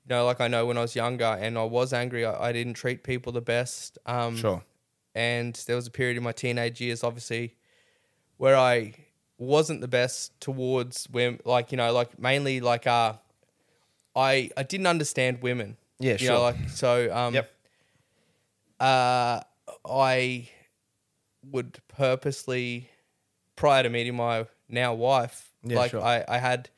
you know, like I know when I was younger and I was angry, I, I didn't treat people the best. Um, Sure. and there was a period in my teenage years, obviously, where I wasn't the best towards women. Like you know, like mainly like uh, I I didn't understand women. Yeah, you sure. know, like so. Um, Yep. Uh, I would purposely, prior to meeting my now wife, Yeah, like sure. I I had,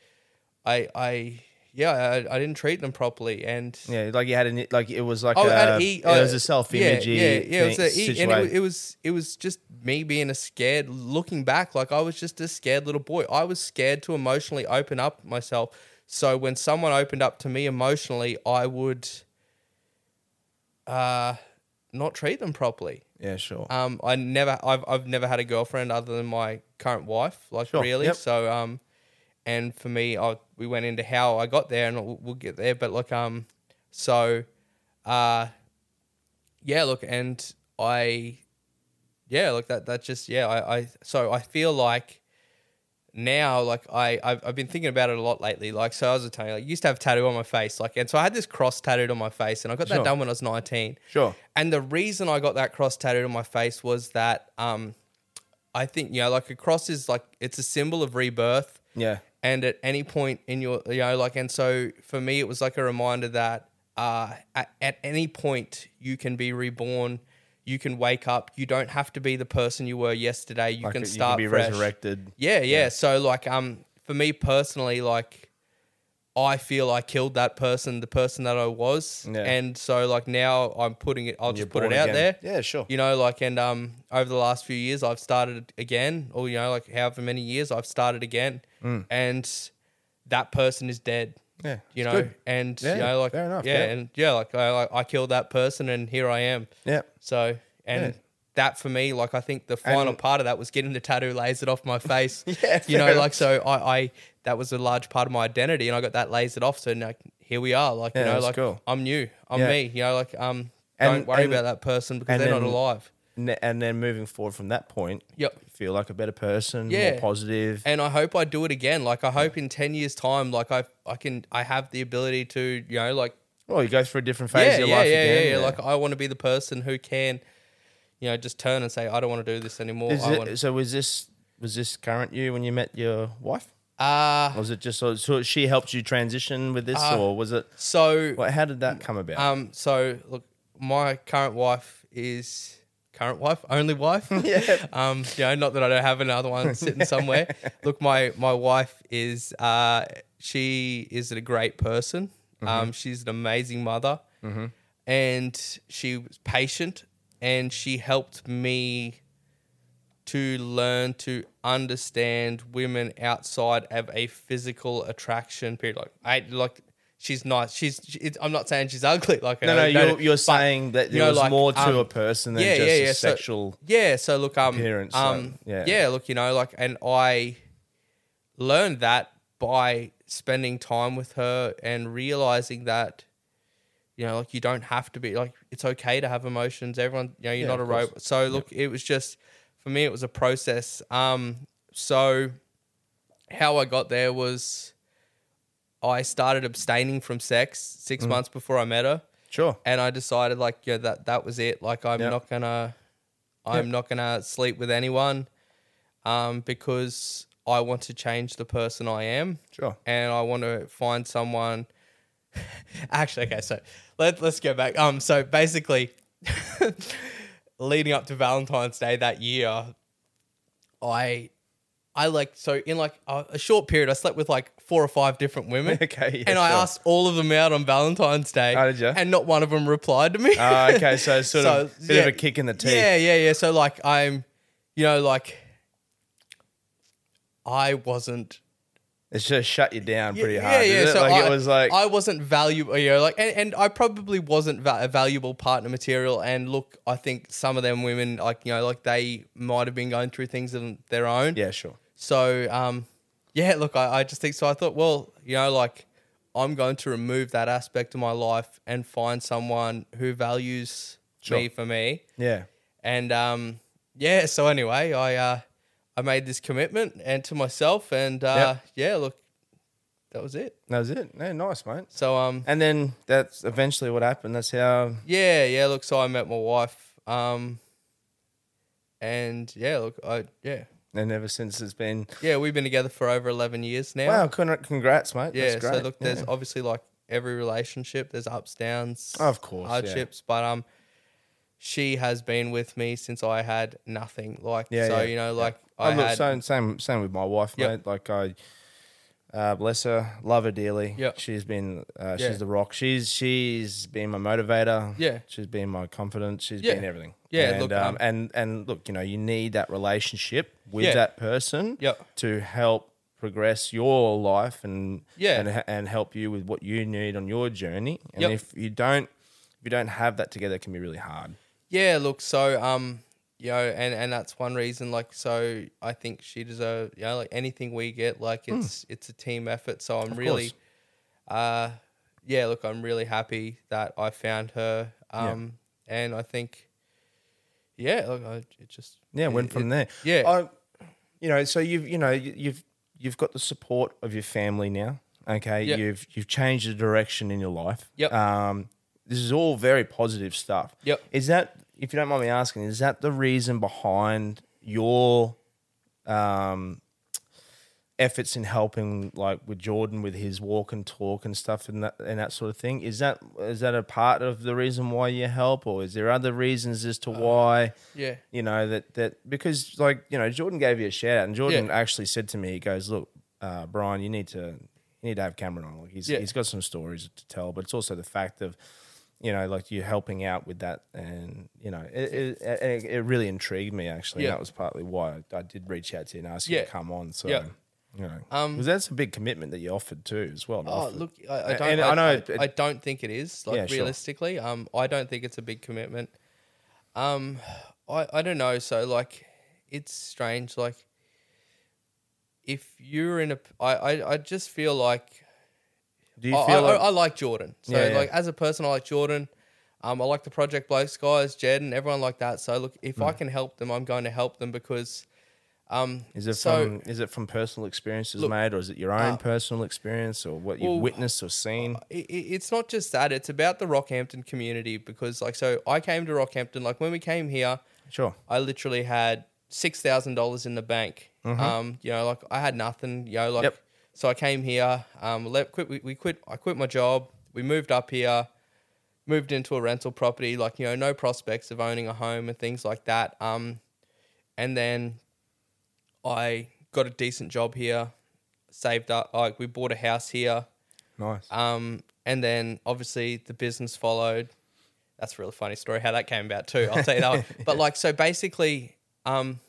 I I yeah I, I didn't treat them properly and. Yeah, like you had an like it was like Oh, a, and he, it was uh, a self image Yeah, yeah, yeah. It was a, and it, it was it was just me being a scared. Looking back, like I was just a scared little boy. I was scared to emotionally open up myself. So when someone opened up to me emotionally, I would uh not treat them properly. Yeah, sure. Um, I never, I've, I've never had a girlfriend other than my current wife, like Sure, really. yep. So, um, and for me, I we went into how I got there, and we'll, we'll get there. But look, um, so, uh, yeah, look, and I, yeah, look that that just yeah, I, I so I feel like now like I I've, I've been thinking about it a lot lately. Like so, I was telling you, like, I used to have a tattoo on my face, like, and so I had this cross tattooed on my face, and I got Sure. that done when I was nineteen. Sure. And the reason I got that cross tattooed on my face was that um, I think you know, like a cross is like it's a symbol of rebirth. Yeah. And at any point in your, you know, like, and so for me, it was like a reminder that uh, at, at any point you can be reborn. You can wake up. You don't have to be the person you were yesterday. You Like can you start be fresh. resurrected. Yeah, yeah. So like um for me personally, like I feel I killed that person, the person that I was. Yeah. And so like now I'm putting it I'll just put it out again. there. Yeah, sure. You know, like and um over the last few years I've started again, or you know, like however many years I've started again. And that person is dead. Yeah, You know, good. and Yeah, you know, like fair enough, yeah, yeah. and yeah, like I like I killed that person and here I am. Yeah. So and Yeah. that for me, like I think the final And- part of that was getting the tattoo lasered off my face. Yeah, you know, fair like so I, I that was a large part of my identity, and I got that lasered off. So now here we are. Like you know, like cool. I'm new. I'm me. You know, like um, And- don't worry and- about that person because they're not alive. And then moving forward from that point, Yep. you feel like a better person, Yeah. more positive. And I hope I do it again. Like I hope in ten years' time, like I I can I have the ability to you know like well, you go through a different phase yeah of your yeah life yeah, again. yeah yeah like I want to be the person who can you know just turn and say I don't want to do this anymore. Is I it- want so was this was this current you when you met your wife? uh Was it just so, so she helped you transition with this, or was it? so What, how did that come about? Um, so look, my current wife is current wife, only wife. yeah. Um, you know, not that I don't have another one sitting somewhere. look, my my wife is uh, she is a great person. Um, she's an amazing mother, and she was patient, and she helped me to learn to understand women outside of a physical attraction period. Like I like she's nice. She's she, I'm not saying she's ugly. Like no, no, you're, but, you're saying that you there know, was like, more to um, a person than yeah, just yeah, a yeah. So- sexual. yeah, so look, um, appearance, um, like, yeah. yeah. look, you know, like, and I learned that by spending time with her and realizing that, you know, like you don't have to be like it's okay to have emotions. Everyone, you know, you're not a robot. So look, it was just for me, it was a process. Um, so how I got there was I started abstaining from sex Mm. six months before I met her Sure. and I decided like yeah that that was it. Like I'm Yep. not gonna I'm not gonna sleep with anyone um, because I want to change the person I am. Sure. And I want to find someone. Actually, okay, so let let's go back. Um, so basically, leading up to Valentine's Day that year, I. I like so in like a, a short period, I slept with like four or five different women. Okay, yeah, and I sure. asked all of them out on Valentine's Day. Oh, did ya? And not one of them replied to me. Ah, okay, so sort of So, bit yeah. of a kick in the teeth. Yeah, yeah, yeah. So like I'm, you know, like I wasn't. It's just shut you down pretty yeah, hard. yeah. it? So like I, it was like I wasn't valuable, you know, like, and, and I probably wasn't va- a valuable partner material. And look, I think some of them women, like you know, like they might have been going through things of their own. yeah, sure. So, um, yeah, look, I, I just think so. I thought, well, you know, like I'm going to remove that aspect of my life and find someone who values me for me. Yeah. And um, yeah, so anyway, I uh, I made this commitment and to myself, and uh, yeah, look, that was it. That was it. Yeah, nice, mate. So um, And then that's eventually what happened. That's how. yeah, yeah, look, so I met my wife, um, and yeah, look, I yeah, And ever since it's been. yeah, we've been together for over eleven years now. Wow, con- congrats, mate. Yeah, so look, there's Yeah. obviously like every relationship, there's ups, downs, Of course, yeah. hardships, but um, she has been with me since I had nothing. Like, Yeah, so yeah, you know, yeah. like Oh, I look, had, same, same, same with my wife, Yep. mate. Like I, uh, bless her, love her dearly. Yep. She's been, uh, Yeah. she's the rock. She's she's been my motivator. Yeah. she's been my confidence. She's Yeah. been everything. Yeah, and, look, um, um, and and look, you know, you need that relationship with Yeah. that person. Yep. to help progress your life and Yeah. and and help you with what you need on your journey. And Yep. if you don't, if you don't have that together, it can be really hard. Yeah, look, so um, you know, and and that's one reason. Like, so I think she deserves, you know, like anything we get, like it's it's a team effort. So I'm Hmm. Of really, course. uh, yeah, look, I'm really happy that I found her. Um, and I think, yeah, look, I, it just Yeah, went from it- there. Yeah, I, you know, so you've you know you- you've you've got the support of your family now. Okay, Yep. you've you've changed the direction in your life. Yep. Um, this is all very positive stuff. Yep. Is that if you don't mind me asking, is that the reason behind your um efforts in helping like with Jordan with his walk and talk and stuff and that and that sort of thing? Is that is that a part of the reason why you help or is there other reasons as to why yeah, you know that that because like you know Jordan gave you a shout out and Jordan Yeah. actually said to me he goes look uh, Brian you need to you need to have Cameron on like he's Yeah. he's got some stories to tell but it's also the fact of you know like you're helping out with that and you know it it, it, really intrigued me actually Yeah. that was partly why I, did reach out to you and ask you to come on so Yeah. You know Um, because that's a big commitment that you offered too as well Oh, offer. look, I, I don't. I, I know I, it- I don't think it is. Like Yeah, sure. realistically, um, I don't think it's a big commitment. Um, I I don't know. So like, it's strange. Like, if you're in a, I I, I just feel like do you I, feel I, like, I like Jordan. So Yeah, yeah. like as a person, I like Jordan. Um, I like the Project Blokes guys, Jed, and everyone like that. So look, if Hmm. I can help them, I'm going to help them because. Um, Is it so, from is it from personal experiences, Look, mate, or is it your own uh, personal experience, or what you've well, witnessed or seen? it, it- it's not just that it's about the rockhampton community because like so i came to rockhampton like when we came here Sure. i literally had $6000 in the bank um you know like i had nothing you know like Yep. so i came here um let, quit we, we quit i quit my job we moved up here moved into a rental property like you know no prospects of owning a home and things like that um and then i got a decent job here saved up like we bought a house here Nice. um, and then obviously the business followed. That's a really funny story how that came about too. I'll tell you that. one. But like, so basically, um,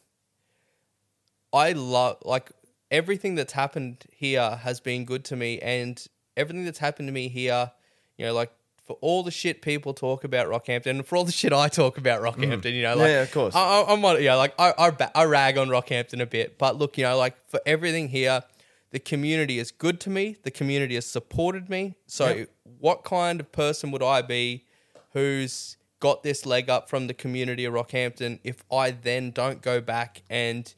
I love like everything that's happened here has been good to me, and everything that's happened to me here, you know, like for all the shit people talk about Rockhampton, and for all the shit I talk about Rockhampton, you know, like Mm. Yeah, of course. I, I'm on, yeah, like I, I, I rag on Rockhampton a bit, but look, you know, like for everything here, the community is good to me. The community has supported me. So, what kind of person would I be who's got this leg up from the community of Rockhampton if I then don't go back and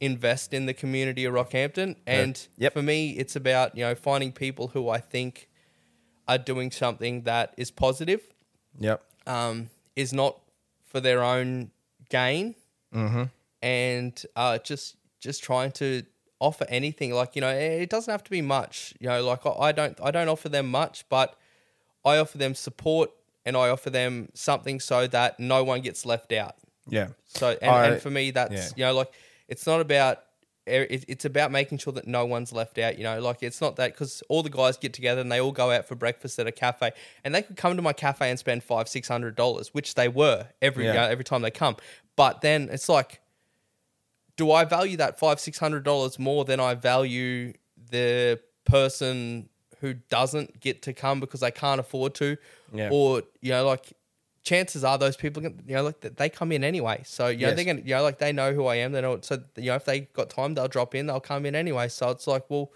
invest in the community of Rockhampton? And Yep. for me, it's about you know finding people who I think are doing something that is positive Yep. um, is not for their own gain, and uh, just just trying to offer anything. Like you know, it doesn't have to be much. You know, like I don't I don't offer them much, but I offer them support and I offer them something so that no one gets left out. Yeah. So and, I- and for me, that's yeah. you know like it's not about Er, it's about making sure that no one's left out. You know, like it's not that because all the guys get together and they all go out for breakfast at a cafe, and they could come to my cafe and spend five six hundred dollars, which they were every Yeah. every time they come. But then it's like, do I value that five six hundred dollars more than I value the person who doesn't get to come because they can't afford to, Yeah. or you know like chances are those people can, you know like they come in anyway so you know Yes. they're gonna you know like they know who I am they know so you know if they got time they'll drop in they'll come in anyway so it's like well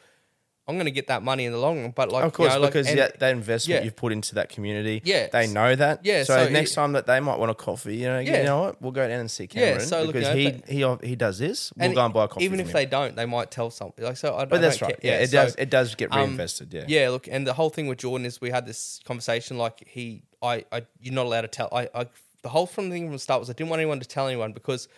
I'm going to get that money in the long run. But like, of course, you know, like, because and- that, that investment yeah. you've put into that community, Yeah. they know that. Yeah, So, so next it- time that they might want a coffee, you know, Yeah. you know what, we'll go down and see Yeah, Cameron so look, because you know, he, he he does this. We'll go and buy a coffee. Even if him. they don't, they might tell something. Like so, I, but I that's don't right. care. Yeah, it so, does. It does get um, reinvested. yeah. Yeah, look, and the whole thing with Jordan is we had this conversation. Like he, I, I you're not allowed to tell. I, I, the whole from thing from the start was I didn't want anyone to tell anyone because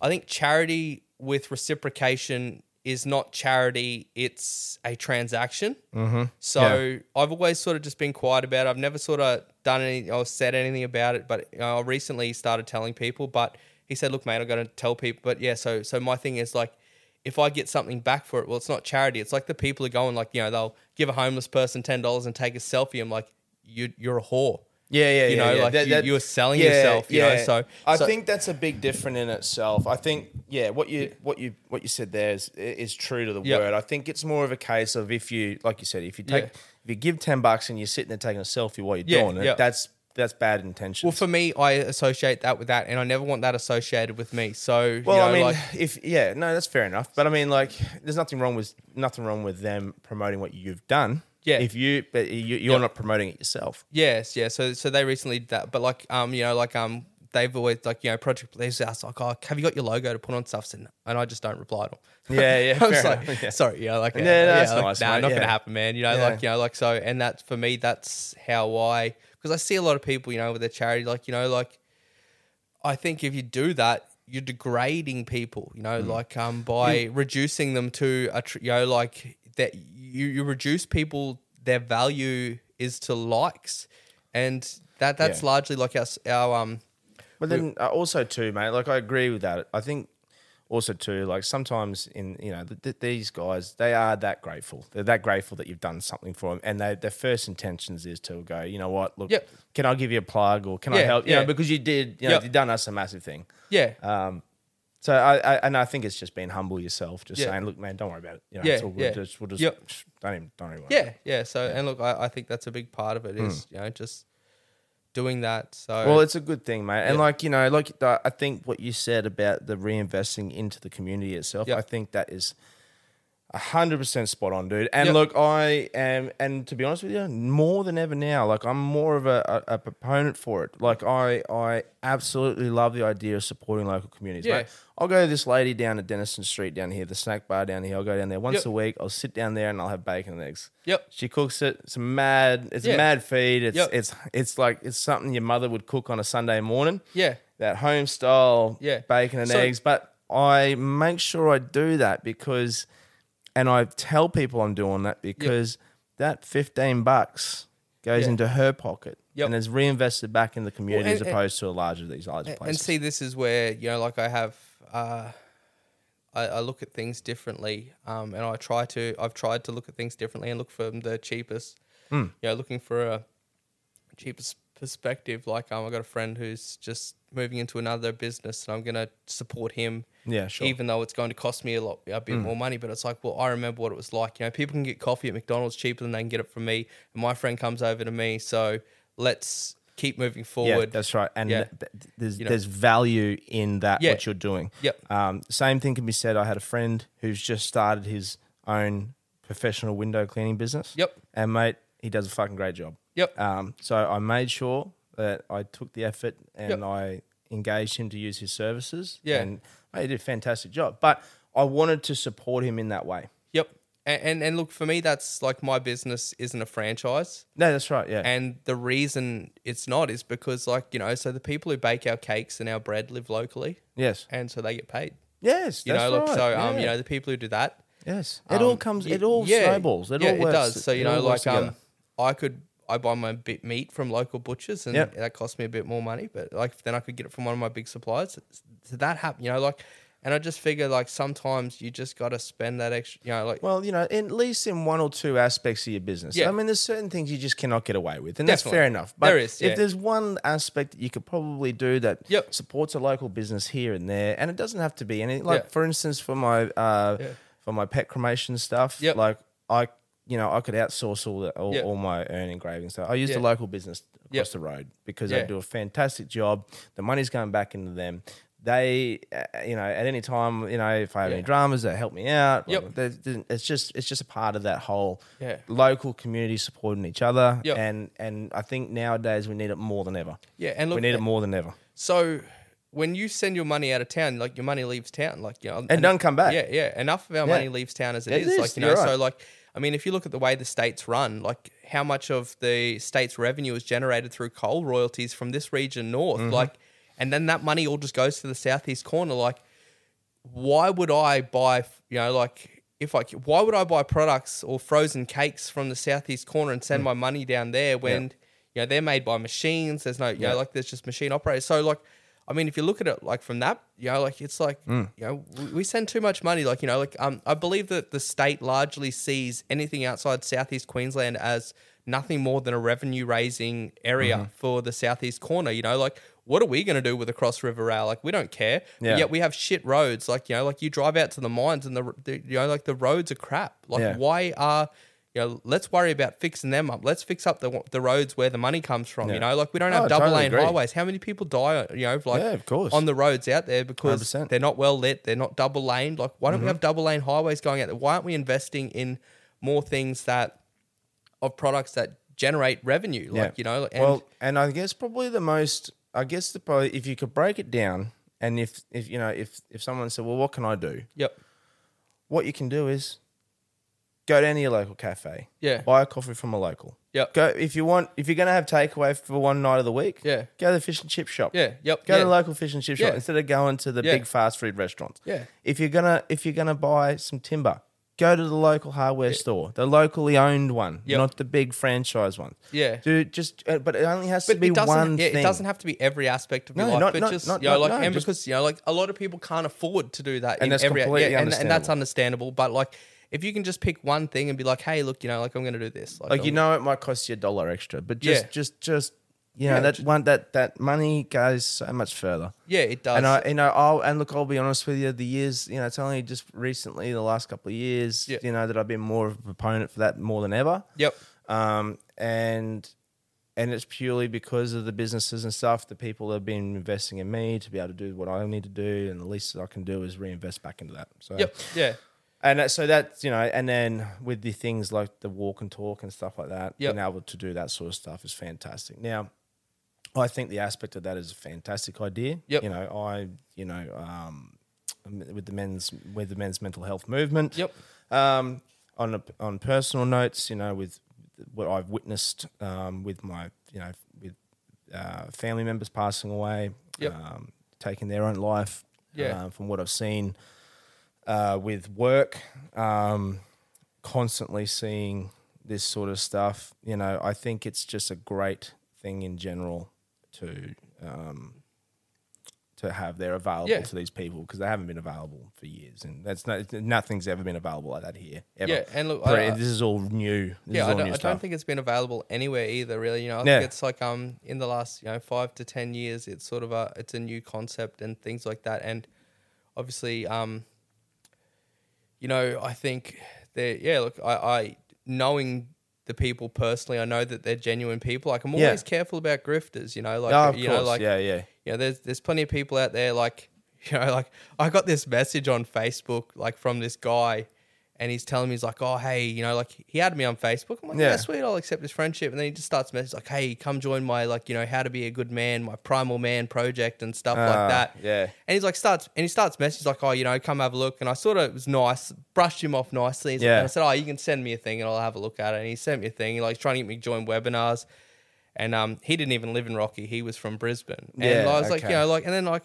I think charity with reciprocation is not charity; it's a transaction. Mm-hmm. So I've always sort of just been quiet about it. I've never sort of done any or said anything about it. But you know, I recently started telling people. But he said, "Look, mate, I'm going to tell people." But yeah, so so my thing is like if I get something back for it, well, it's not charity. It's like the people are going like, you know, they'll give a homeless person ten dollars and take a selfie. I'm like, you you're a whore. Yeah, yeah, You know, yeah. like you- you're selling yourself, you know, so- I so- think that's a big difference in itself. I think, yeah, what you what you what you said there is is true to the Yep. word. I think it's more of a case of if you, like you said, if you take Yeah. if you give ten bucks and you're sitting there taking a selfie while you're Yeah, doing it, yeah. that's that's bad intention. Well, for me, I associate that with that, and I never want that associated with me. So, Well, you know, I mean, like, if yeah, no, that's fair enough. But I mean, like, there's nothing wrong with nothing wrong with them promoting what you've done. Yeah. If you, but you, you're Yep. not promoting it yourself. yes, yeah. So, so they recently did that, but like, um, you know, like, um, they've always like, you know, project. Just asked like, oh, have you got your logo to put on stuff? And and I just don't reply to them. Yeah, yeah, I was fair like, yeah. sorry, yeah, like, Yeah, uh, no, that's like, nice, nah, mate, not yeah. gonna happen, man. You know, Yeah. like, you know, like, so, and that's for me, that's how I, because I see a lot of people, you know, with their charity, like, you know, like, I think if you do that, you're degrading people, you know, like um by reducing them to a tr- you know like that you you reduce people their value is to likes, and that that's Yeah. largely like our our um But then uh, also too, mate. Like I agree with that. I think also too, like sometimes in you know th- th- these guys, they are that grateful. They're that grateful that you've done something for them, and they, their first intentions is to go, you know what? Look, Yep. can I give you a plug or can I help? You yeah. know, because you did, you know, Yep. you've done us a massive thing. yeah Um, so I, I and I think it's just being humble yourself, just Yeah. saying, look, man, don't worry about it. You know, Yeah, it's all good. yeah. Just, we'll just Yep. don't even don't even. Worry yeah yeah. So and look, I, I think that's a big part of it is Hmm. you know just doing that. So Well, it's a good thing, mate. And Yeah. like you know, like the, I think what you said about the reinvesting into the community itself, Yep. I think that is hundred percent spot on, dude. And Yep. look, I am, and to be honest with you, more than ever now, like I'm more of a, a, a proponent for it. Like I, I absolutely love the idea of supporting local communities. Yeah. Mate, I'll go to this lady down at Denison Street down here, the snack bar down here. I'll go down there once Yep. a week. I'll sit down there and I'll have bacon and eggs. Yep. She cooks it. It's a mad. It's a mad feed. It's Yep. it's it's like it's something your mother would cook on a Sunday morning. yeah That home style Yeah. bacon and So- eggs. But I make sure I do that because, and I tell people I'm doing that because that fifteen bucks goes Yeah. into her pocket Yep. and is reinvested back in the community and- as opposed to a larger of these larger places. And see, this is where you know, like I have, uh, I, I look at things differently, um, and I try to. I've tried to look at things differently and look for the cheapest. Hmm. You know, looking for a cheapest perspective. Like, um, I got a friend who's just moving into another business, and I'm gonna support him. Yeah, sure. Even though it's going to cost me a lot, a bit more money, but it's like, well, I remember what it was like. You know, people can get coffee at McDonald's cheaper than they can get it from me, and my friend comes over to me. So let's keep moving Yeah, forward. that's right. And Yeah. th- th- there's You know. there's value in that Yeah. what you're doing. Yep. Um, same thing can be said. I had a friend who's just started his own professional window cleaning business. Yep. And mate, he does a fucking great job. Yep. Um, so I made sure that I took the effort and Yep. I engaged him to use his services. Yeah. And mate, he did a fantastic job. But I wanted to support him in that way. Yep. And, and and look for me, that's like my business isn't a franchise, No, that's right. Yeah. and the reason it's not is because like you know, so the people who bake our cakes and our bread live locally, yes. and so they get paid. Yes. You that's know, look, right. so um, you know, the people who do that, Yes. It all um, comes. It all yeah, snowballs. It yeah, all works. it does. So you it know, all like um. I could I buy my bit meat from local butchers, and Yep. that costs me a bit more money, but like then I could get it from one of my big suppliers. So that happen, you know, like, and I just figure like sometimes you just got to spend that extra, you know, like Well, you know, at least in one or two aspects of your business. Yeah. I mean, there's certain things you just cannot get away with, and that's fair enough. But There is, yeah. if there's one aspect that you could probably do that Yep. supports a local business here and there, and it doesn't have to be any. Like Yeah. for instance, for my uh, for my pet cremation stuff, Yep. like I, you know, I could outsource all the, all, Yep. all my urn engraving stuff. I use Yeah. the local business across Yep. the road because Yeah. they do a fantastic job. The money's going back into them. they, uh, you know, at any time, you know, if I have any dramas, they help me out. Yep. There- there- It's just it's just a part of that whole Yeah. local community supporting each other. Yep. And and I think nowadays we need it more than ever. Yeah, and look, we need it more than ever. So when you send your money out of town, like your money leaves town, like you know, And don't come back. Yeah, yeah. Enough of our Yeah. money leaves town as it It is. is, Like you know, you're right. so like I mean, if you look at the way the states run, like how much of the state's revenue is generated through coal royalties from this region north, Mm-hmm. like, and then that money all just goes to the southeast corner. Like, why would I buy? You know, like if I why would I buy products or frozen cakes from the southeast corner and Mm. send my money down there when you know they're made by machines? There's no you Yeah. know like there's just machine operators. So like. I mean, if you look at it like from that, you know, like it's like Mm. you know we, we send too much money. Like you know, like um, I believe that the state largely sees anything outside southeast Queensland as nothing more than a revenue raising area Mm-hmm. for the southeast corner. You know, like what are we going to do with the Cross River Rail? Like we don't care. Yeah. yet we have shit roads. Like you know, like you drive out to the mines and the, the you know like the roads are crap. Like Yeah. why are you know, let's worry about fixing them up. Let's fix up the the roads where the money comes from. You know, like we don't Oh, have I double totally lane agree. highways. How many people die? You know, like Yeah, of course. on the roads out there because 100%. they're not well lit. They're not double laned. Like, why don't Mm-hmm. we have double lane highways going out there? Why aren't we investing in more things that of products that generate revenue? Like, you know, and well, and I guess probably the most, I guess the probably if you could break it down, and if if you know if if someone said, well, what can I do? yep, What you can do is go down to your local cafe, Yeah. buy a coffee from a local. Yep. Go if you want. If you're gonna have takeaway for one night of the week, Yeah. go to the fish and chip shop. Yeah, yep, Go yeah. to the local fish and chip shop Yeah. instead of going to the Yeah. big fast food restaurants. Yeah. If you're gonna if you're gonna buy some timber, go to the local hardware store, the locally owned one, Yep. not the big franchise one. Yeah. Dude, just uh, but it only has to be one yeah, thing. it doesn't have to be every aspect of your No, life, not- but not- just not- you know, like, no, and because you know, like a lot of people can't afford to do that, And in that's every, completely yeah, and, and that's understandable. understandable. But like, if you can just pick one thing and be like, hey, look, you know, like I'm going to do this, like you I'm- know it might cost you a dollar extra, but just Yeah. just just you know Yeah, that ju- one that that money goes so much further. yeah, it does. And I, you know, I'll and look, I'll be honest with you. The years, you know, it's only just recently, the last couple of years, Yeah. you know, that I've been more of a proponent for that more than ever. yep, Um, and and it's purely because of the businesses and stuff. The people have been investing in me to be able to do what I need to do, and the least that I can do is reinvest back into that. So, yep, yeah, and so that's you know, and then with the things like the walk and talk and stuff like that, Yep. being able to do that sort of stuff is fantastic. Now, I think the aspect of that is a fantastic idea. Yep. You know, I you know um, with the men's with the men's mental health movement. Yep. Um, on a, on personal notes, you know, with what I've witnessed um, with my you know with uh, family members passing away, Yep. um, taking their own life. Yeah. um, from what I've seen uh, with work, um, constantly seeing this sort of stuff. You know, I think it's just a great thing in general to um, to have they're available Yeah. to these people because they haven't been available for years, and that's not, nothing's ever been available like that here. Ever. Yeah, and look, I- this is all new. This yeah. is I don't, I don't think it's been available anywhere either. Really, you know, I Yeah. think it's like um in the last you know five to ten years, it's sort of a it's a new concept and things like that, and obviously um you know I think that yeah look I, I knowing the people personally, I know that they're genuine people. Like I'm Yeah. always careful about grifters. You know, like Oh, you course. know, like yeah, yeah. you know, there's there's plenty of people out there like you know, like I got this message on Facebook like from this guy and he's telling me he's like, Oh, hey, you know, like he added me on Facebook. I'm like, Yeah, Yeah. sweet, I'll accept his friendship. And then he just starts messaging like, Hey, come join my like, you know, how to be a good man, my primal man project and stuff Ah, like that. yeah. And he's like starts and he starts messaging like, Oh, you know, come have a look. And I sort of it was nice, brushed him off nicely. He's like- Yeah. and I said, Oh, you can send me a thing and I'll have a look at it. And he sent me a thing, like he's trying to get me to join webinars. And um, he didn't even live in Rocky. He was from Brisbane. And Yeah, I was like, you okay. know, like, and then like,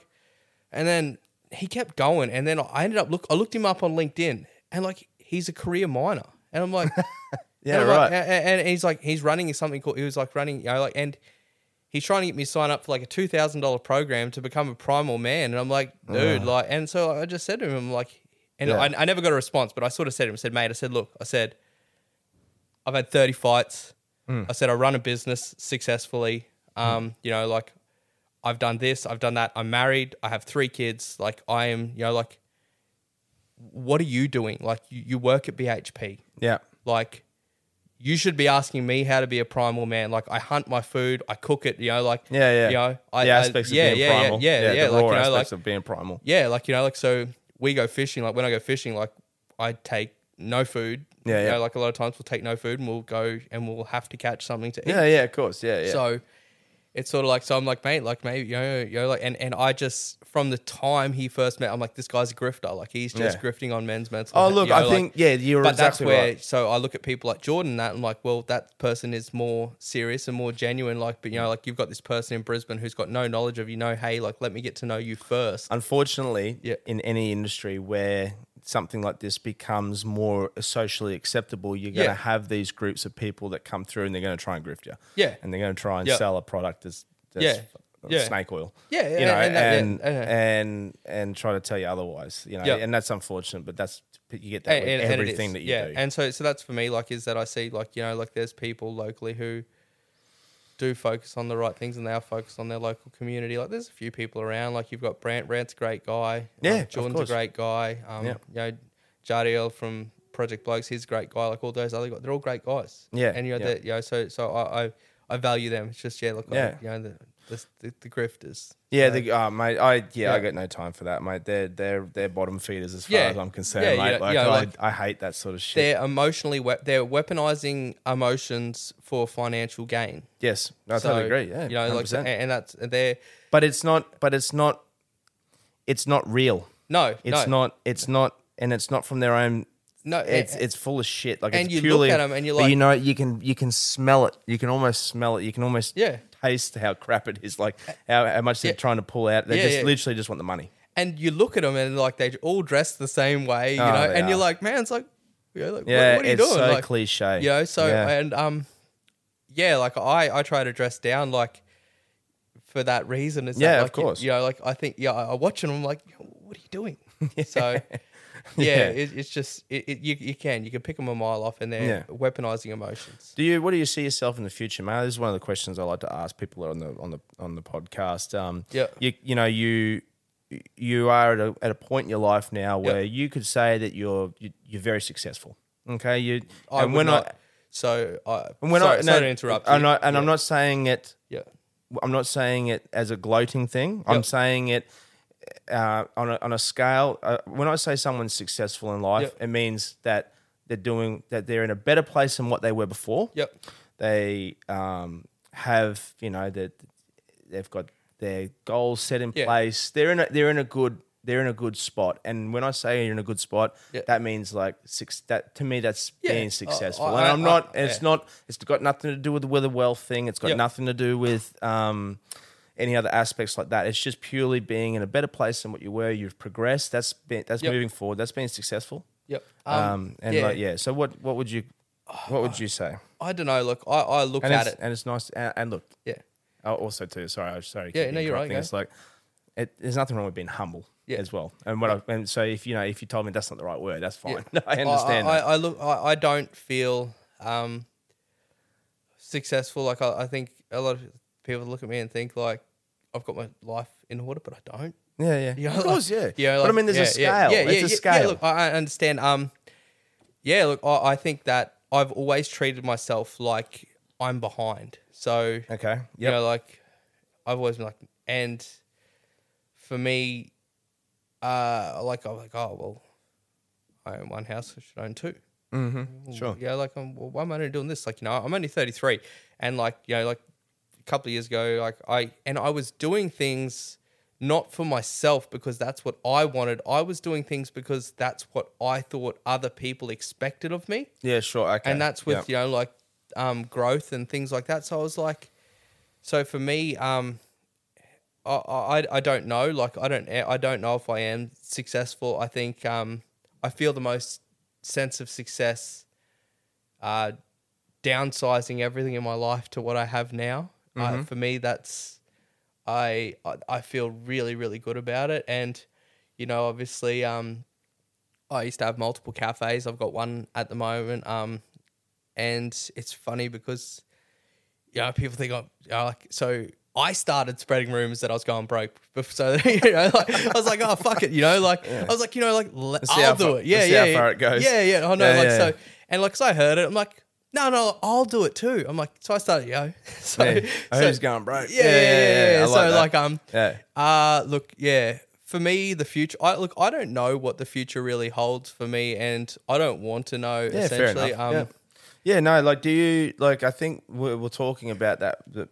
and then he kept going. And then I ended up look. I looked him up on LinkedIn, and like, he's a career miner. And I'm like, Yeah, and I'm like- right. and, and he's like, he's running something called. He was like running, you know, like, and he's trying to get me to sign up for like a two thousand dollar program to become a primal man. And I'm like, dude, like, and so I just said to him, I'm like, and Yeah. I, I never got a response, but I sort of said to him, I said, mate, I said, look, I said, I've had 30 fights. Hmm. I said, I run a business successfully. Um, you know, like I've done this, I've done that. I'm married. I have three kids. Like I am, you know, like what are you doing? Like you, you work at BHP. Yeah. Like you should be asking me how to be a primal man. Like I hunt my food, I cook it. You know, like Yeah, yeah. You know, I, the I- aspects yeah, of being yeah, primal. Yeah, yeah, yeah. the like raw you know, like aspects of being primal. yeah, like you know, like so we go fishing. Like when I go fishing, like I take no food. Yeah, you yeah. know, like a lot of times we'll take no food and we'll go and we'll have to catch something to eat. Yeah, yeah, of course. Yeah, yeah. So it's sort of like so I'm like mate, like maybe you know, you know, like and and I just from the time he first met, I'm like this guy's a grifter. Like he's just Yeah. grifting on men's mental. oh, look, you know, I like- think yeah, you're but exactly that's where right. so I look at people like Jordan and that I'm like, well, that person is more serious and more genuine. Like, but you know, like you've got this person in Brisbane who's got no knowledge of you know, hey, like let me get to know you first. Unfortunately, Yeah. in any industry where something like this becomes more socially acceptable, you're going to Yeah. have these groups of people that come through and they're going to try and grift you. Yeah. and they're going to try and Yeah. sell a product as, as Yeah. Yeah. snake oil. Yeah, yeah, you know, and that- yeah, and yeah. and and try to tell you otherwise. You know, Yeah. and that's unfortunate, but that's you get that with it everything that you yeah. do. And so, so that's for me. Like, is that I see like you know, like there's people locally who do focus on the right things and they are focused on their local community. Like, there's a few people around. Like, you've got Brant. Brant's a great guy. Yeah, um, of Jordan's a great guy. Um, Yeah. you know, Jadiel from Project Blokes, he's a great guy. Like all those other guys, they're all great guys. Yeah, And you know, yeah. that you know, so so I, I I value them. It's just yeah, look, I- Yeah. you know, the the, the, the grifters. Yeah, know. the, uh, mate. I yeah, I Yeah. got no time for that, mate. They're they're they're bottom feeders as far Yeah. as I'm concerned, Yeah, mate. like, I, like- I hate that sort of shit. they're emotionally we- they're weaponizing emotions for financial gain. yes, I So, totally agree. Yeah, you know, like, 100%. and, and that's they're but it's not. But it's not. It's not real. no, It's no, not. It's not. And it's not from their own. No. It's it's full of shit. Like and it's you look purely. them and you're but you know, you can you can smell it. You can almost smell it. You can almost Yeah. taste how crap it is. Like how, how much they're Yeah. trying to pull out. They Yeah, just yeah. literally just want the money. and you look at them and like they all dress the same way, you Oh, know, they and you're are. like, man, it's like, you know, like, what- Yeah, what, are you it's doing? so like, cliche. You know, so Yeah. and um, yeah, like I I try to dress down like for that reason. Is Yeah, that, of like, you- course. You, know, like I think yeah, I, I watch and I'm like, what are you doing? So. Yeah, Yeah. It, it's just it, it, you, you can you can pick them a mile off and they're Yeah. weaponizing emotions. Do you? What do you see yourself in the future, man? This is one of the questions I like to ask people on the on the on the podcast. Um, Yeah. You you know you you are at a at a point in your life now Yeah. where you could say that you're you, you're very successful. Okay, you I and when not, I so I and when sorry, I sorry no, to interrupt. I'm you. not, and I'm not saying it. Yeah. I'm not saying it as a gloating thing. I'm saying it uh, on a, on a scale. Uh, when I say someone's successful in life, Yep. it means that they're doing that. They're in a better place than what they were before. Yep. They um, have you know that they've got their goals set in Yeah. place. They're in a, they're in a good they're in a good spot. And when I say you're in a good spot, Yeah. that means like six. That to me, that's Yeah. being successful. I- and I'm not. I- it's yeah. not. It's got nothing to do with with a wealth thing. It's got Yep. nothing to do with um, any other aspects like that. It's just purely being in a better place than what you were. You've progressed. That's been, that's Yep. moving forward. That's being successful. Yep. Um, and yeah. Like, yeah. So what what would you what would you say? I don't know. Look, I, I look And at it. and it's nice. And, and look, Yeah. Oh, also too. Sorry, I'm sorry. Yeah, no, you're right. It's like it, there's nothing wrong with being humble Yeah. as well. And what I, and so if you know if you told me that's not the right word, that's fine. Yeah. I understand. I. I, I look. I, I don't feel um, successful. Like I, I think a lot of people look at me and think like I've got my life in order, but I don't. yeah, yeah. You know, of course, like- yeah. Yeah, but I mean, there's yeah, a scale. Yeah, yeah, it's yeah, a yeah, scale. look, I understand. Um, yeah, look, I, I think that I've always treated myself like I'm behind. So okay. you know, like I've always been like, and for me, uh, like I'm like, oh well, I own one house, I should own two. mm-hmm. Sure. Yeah, like, um, well, why am I only doing this? Like, you know, I'm only 33, and like, you know, like a couple of years ago, like I and I was doing things not for myself because that's what I wanted. I was doing things because that's what I thought other people expected of me Yeah, sure. Okay. and that's with Yep. you know like um, growth and things like that. So I was like, so for me, um, I, I I don't know. Like I don't I don't know if I am successful. I think um, I feel the most sense of success, uh, downsizing everything in my life to what I have now. Uh, for me, that's I, I feel really really good about it, and you know obviously um, I used to have multiple cafes. I've got one at the moment. Um, and it's funny because, you know, people think I'm you know, like, so I started spreading rumors that I was going broke. So, you know, like, I was like, oh, fuck it. You know, like, I was like, you know, like, I'll do far- it. Yeah, yeah. how yeah. far it goes. Yeah, yeah. I know. Yeah, like, yeah, so, yeah. and like, 'cause I heard it, I'm like, no, no, I'll do it too. I'm like, so I started yo. so, Yeah. so- Who's going broke? Yeah, yeah, yeah. yeah, I So like like, um, Yeah. uh, look, yeah. For me, the future. I look. I don't know what the future really holds for me, and I don't want to know. Yeah, fair essentially, enough. um, yeah. yeah, no, like, do you like? I think we're, we're talking about that, that,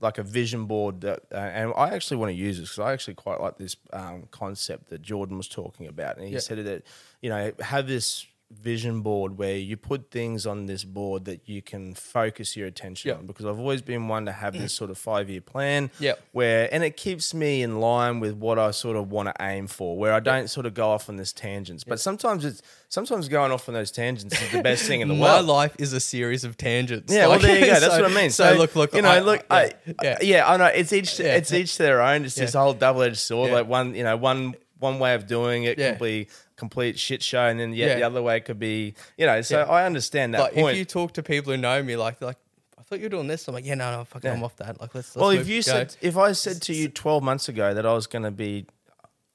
like a vision board, that, uh, and I actually want to use this because I actually quite like this um, concept that Jordan was talking about, and he Yeah. said that you know have this vision board where you put things on this board that you can focus your attention Yeah. on because I've always been one to have this sort of five year plan Yep. where and it keeps me in line with what I sort of want to aim for where I don't sort of go off on this tangents but sometimes it's sometimes going off on those tangents is the best thing in the world. My life is a series of tangents. yeah, Like, well, there you go. That's so- what I mean. So, look, look. you know, I- look, yeah, I, yeah. yeah, I know. It's each, Yeah. it's each their own. It's this Yeah. whole double edged sword. Like one, you know, one one way of doing it Yeah. could be complete shit show, and then yet Yeah. the other way could be, you know. So Yeah. I understand that like point. if you talk to people who know me, like, like, I thought you were doing this. I'm like, yeah, no, no, fucking, Yeah. I'm off that. Like, let's. let's well, if you go. said, if I said to you twelve months ago that I was going to be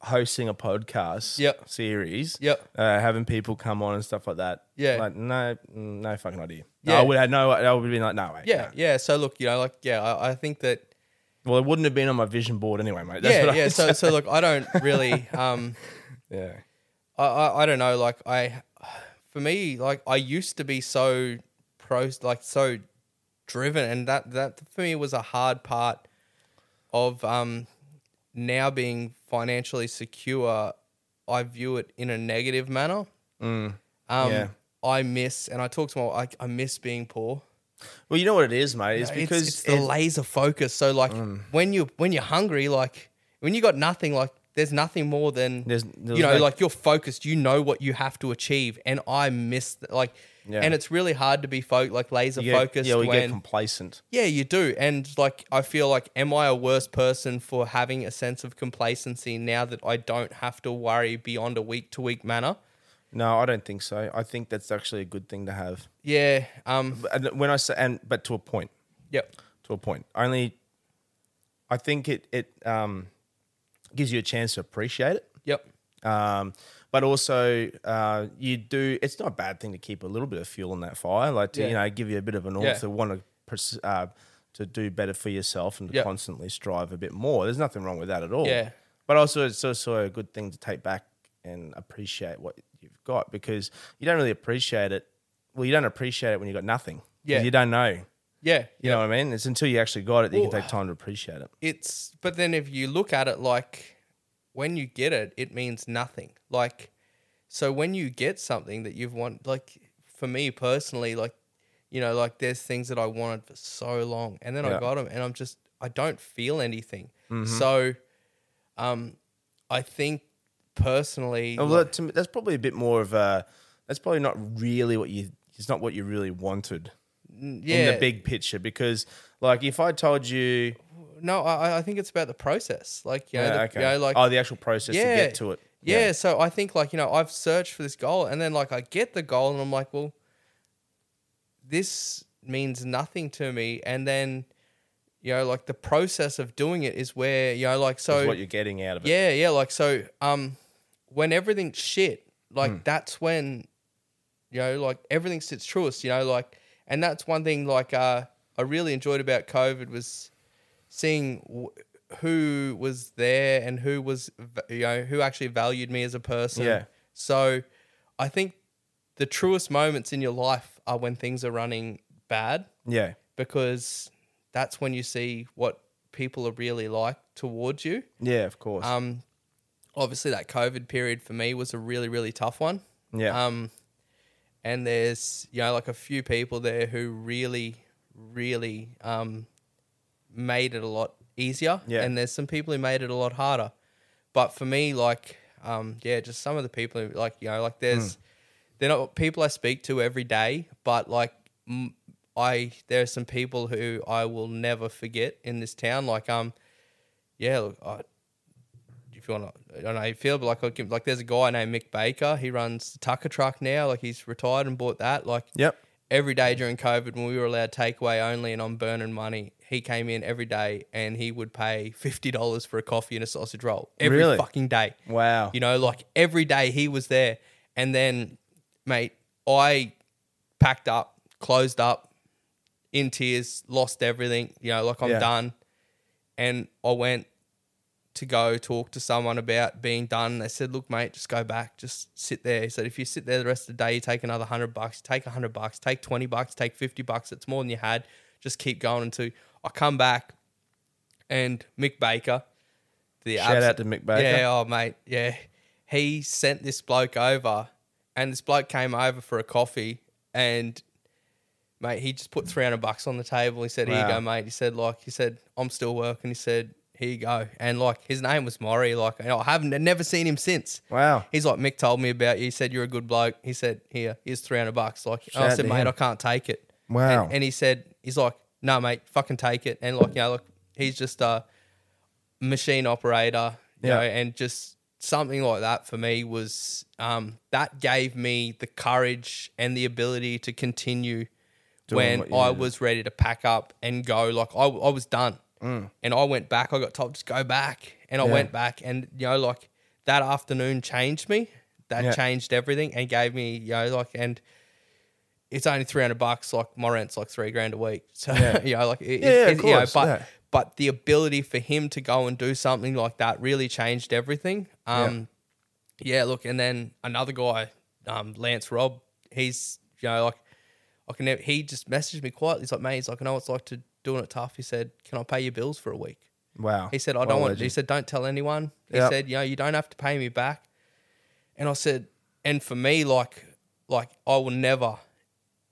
hosting a podcast Yep. series, Yep. uh, having people come on and stuff like that, Yeah. like no, no fucking idea. No, Yeah. I would have no. I would have been like, no way. yeah, no. yeah. So look, you know, like, yeah, I, I think that. Well, it wouldn't have been on my vision board anyway, mate. That's yeah, yeah. So, so look, I don't really. um yeah. I, I I don't know. Like I, for me, like I used to be so pro, like so driven, and that that for me was a hard part of um now being financially secure. I view it in a negative manner. um, yeah. I miss, and I talk to my, I, I miss being poor. Well, you know what it is, mate. It's It's, because it's the it- Mm. laser focus. So like when you when you're hungry, like when you got nothing, like there's nothing more than There's- there's you know, no- like you're focused. You know what you have to achieve, and I miss like, Yeah. and it's really hard to be fo- like laser get, focused yeah, we get complacent. yeah, you do, and like I feel like, am I a worse person for having a sense of complacency now that I don't have to worry beyond a week to week manner? No, I don't think so. I think that's actually a good thing to have. Yeah. Um. And when I say, and but to a point, Yep. to a point. Only, I think it it um gives you a chance to appreciate it. Yep. Um, but also, uh, you do. It's not a bad thing to keep a little bit of fuel in that fire, like to Yeah. you know give you a bit of an Yeah. to want to pers- uh, to do better for yourself and to Yep. constantly strive a bit more. There's nothing wrong with that at all. Yeah. But also, it's also a good thing to take back and appreciate what you've got because you don't really appreciate it. Well, you don't appreciate it when you got nothing. 'Cause Yeah. you don't know. Yeah. You know what I mean? It's until you actually got it that you Well, can take time to appreciate it. it's but then if you look at it like when you get it it means nothing like so when you get something that you've want like for me personally like you know like there's things that i wanted for so long and then Yeah. i got them and i'm just i don't feel anything Mm-hmm. so um i think personally Oh, like- well, to me, that's probably a bit more of a. That's probably not really what you. It's not what you really wanted yeah in the big picture because, like, if I told you, no I, I think it's about the process like you know, Yeah, the, okay, you know like oh, the actual process to get to it, Yeah. so I think like, you know, I've searched for this goal and then like I get the goal and I'm like, well, this means nothing to me. And then, you know, like the process of doing it is where, you know, like so Is what you're getting out of it. yeah, yeah, like so um when everything's shit, like Hmm. that's when you know, like everything's its truest, you know, like and that's one thing like uh I really enjoyed about COVID was seeing w- who was there and who was you know who actually valued me as a person. Yeah. So I think the truest moments in your life are when things are running bad Yeah, because that's when you see what people are really like towards you. yeah, of course. Um, obviously that COVID period for me was a really really tough one. yeah, Um, and there's you know like a few people there who really really um made it a lot easier. Yeah. And there's some people who made it a lot harder. But for me, like um, yeah, just some of the people who like you know like there's Hmm. they're not people I speak to every day, but like. M- I there are some people who I will never forget in this town. Like um, yeah, look, I, you want to, I don't know you feel, but like, like there's a guy named Mick Baker. He runs the Tucker truck now. Like he's retired and bought that. Like yep. every day during COVID when we were allowed takeaway only and I'm burning money, he came in every day and he would pay fifty dollars for a coffee and a sausage roll every Really? fucking day. Wow. You know, like every day he was there. And then, mate, I packed up, closed up, in tears, lost everything. You know, like I'm Yeah. done. And I went to go talk to someone about being done. They said, "Look, mate, just go back. Just sit there." He said, "If you sit there the rest of the day, you take another hundred bucks. Take a hundred bucks. Take twenty bucks. Take fifty bucks. It's more than you had. Just keep going until I come back." And Mick Baker, the Shout out to Mick Baker. Yeah, oh mate, yeah. He sent this bloke over, and this bloke came over for a coffee, and mate, he just put three hundred bucks on the table. He said, "Here you go, mate." He said, "Like," he said, "I'm still working." He said, "Here you go," and like his name was Maury. Like I haven't never seen him since. Wow. He's like Mick told me about you. He said you're a good bloke. He said, "Here, here's three hundred bucks." Like Shout I said, "Mate, him. I can't take it." Wow. And, and he said, "He's like, no, mate, fucking take it." And like you know, like he's just a machine operator, you Yeah. know, and just something like that for me was um, that gave me the courage and the ability to continue Doing when I was ready to pack up and go. Like I, I was done, and I went back. I got told just go back, and I Mm. Yeah. went back, and you know, like that afternoon changed me. That Yeah. changed everything and gave me, you know, like and. It's only three hundred bucks. Like my rent's like three grand a week. So Yeah. you know, like it, Yeah, it- of you know, but but the ability for him to go and do something like that really changed everything. Um, yeah. look, and then another guy, um, Lance Robb, he's you know like I can never, he just messaged me quietly. He's like, mate, he's like, I know what it's like to doing it tough. He said, can I pay your bills for a week? Wow. He said, I don't want. legend. He said, don't tell anyone. He Yep. said, you know, you don't have to pay me back. And I said, and for me, like, like I will never,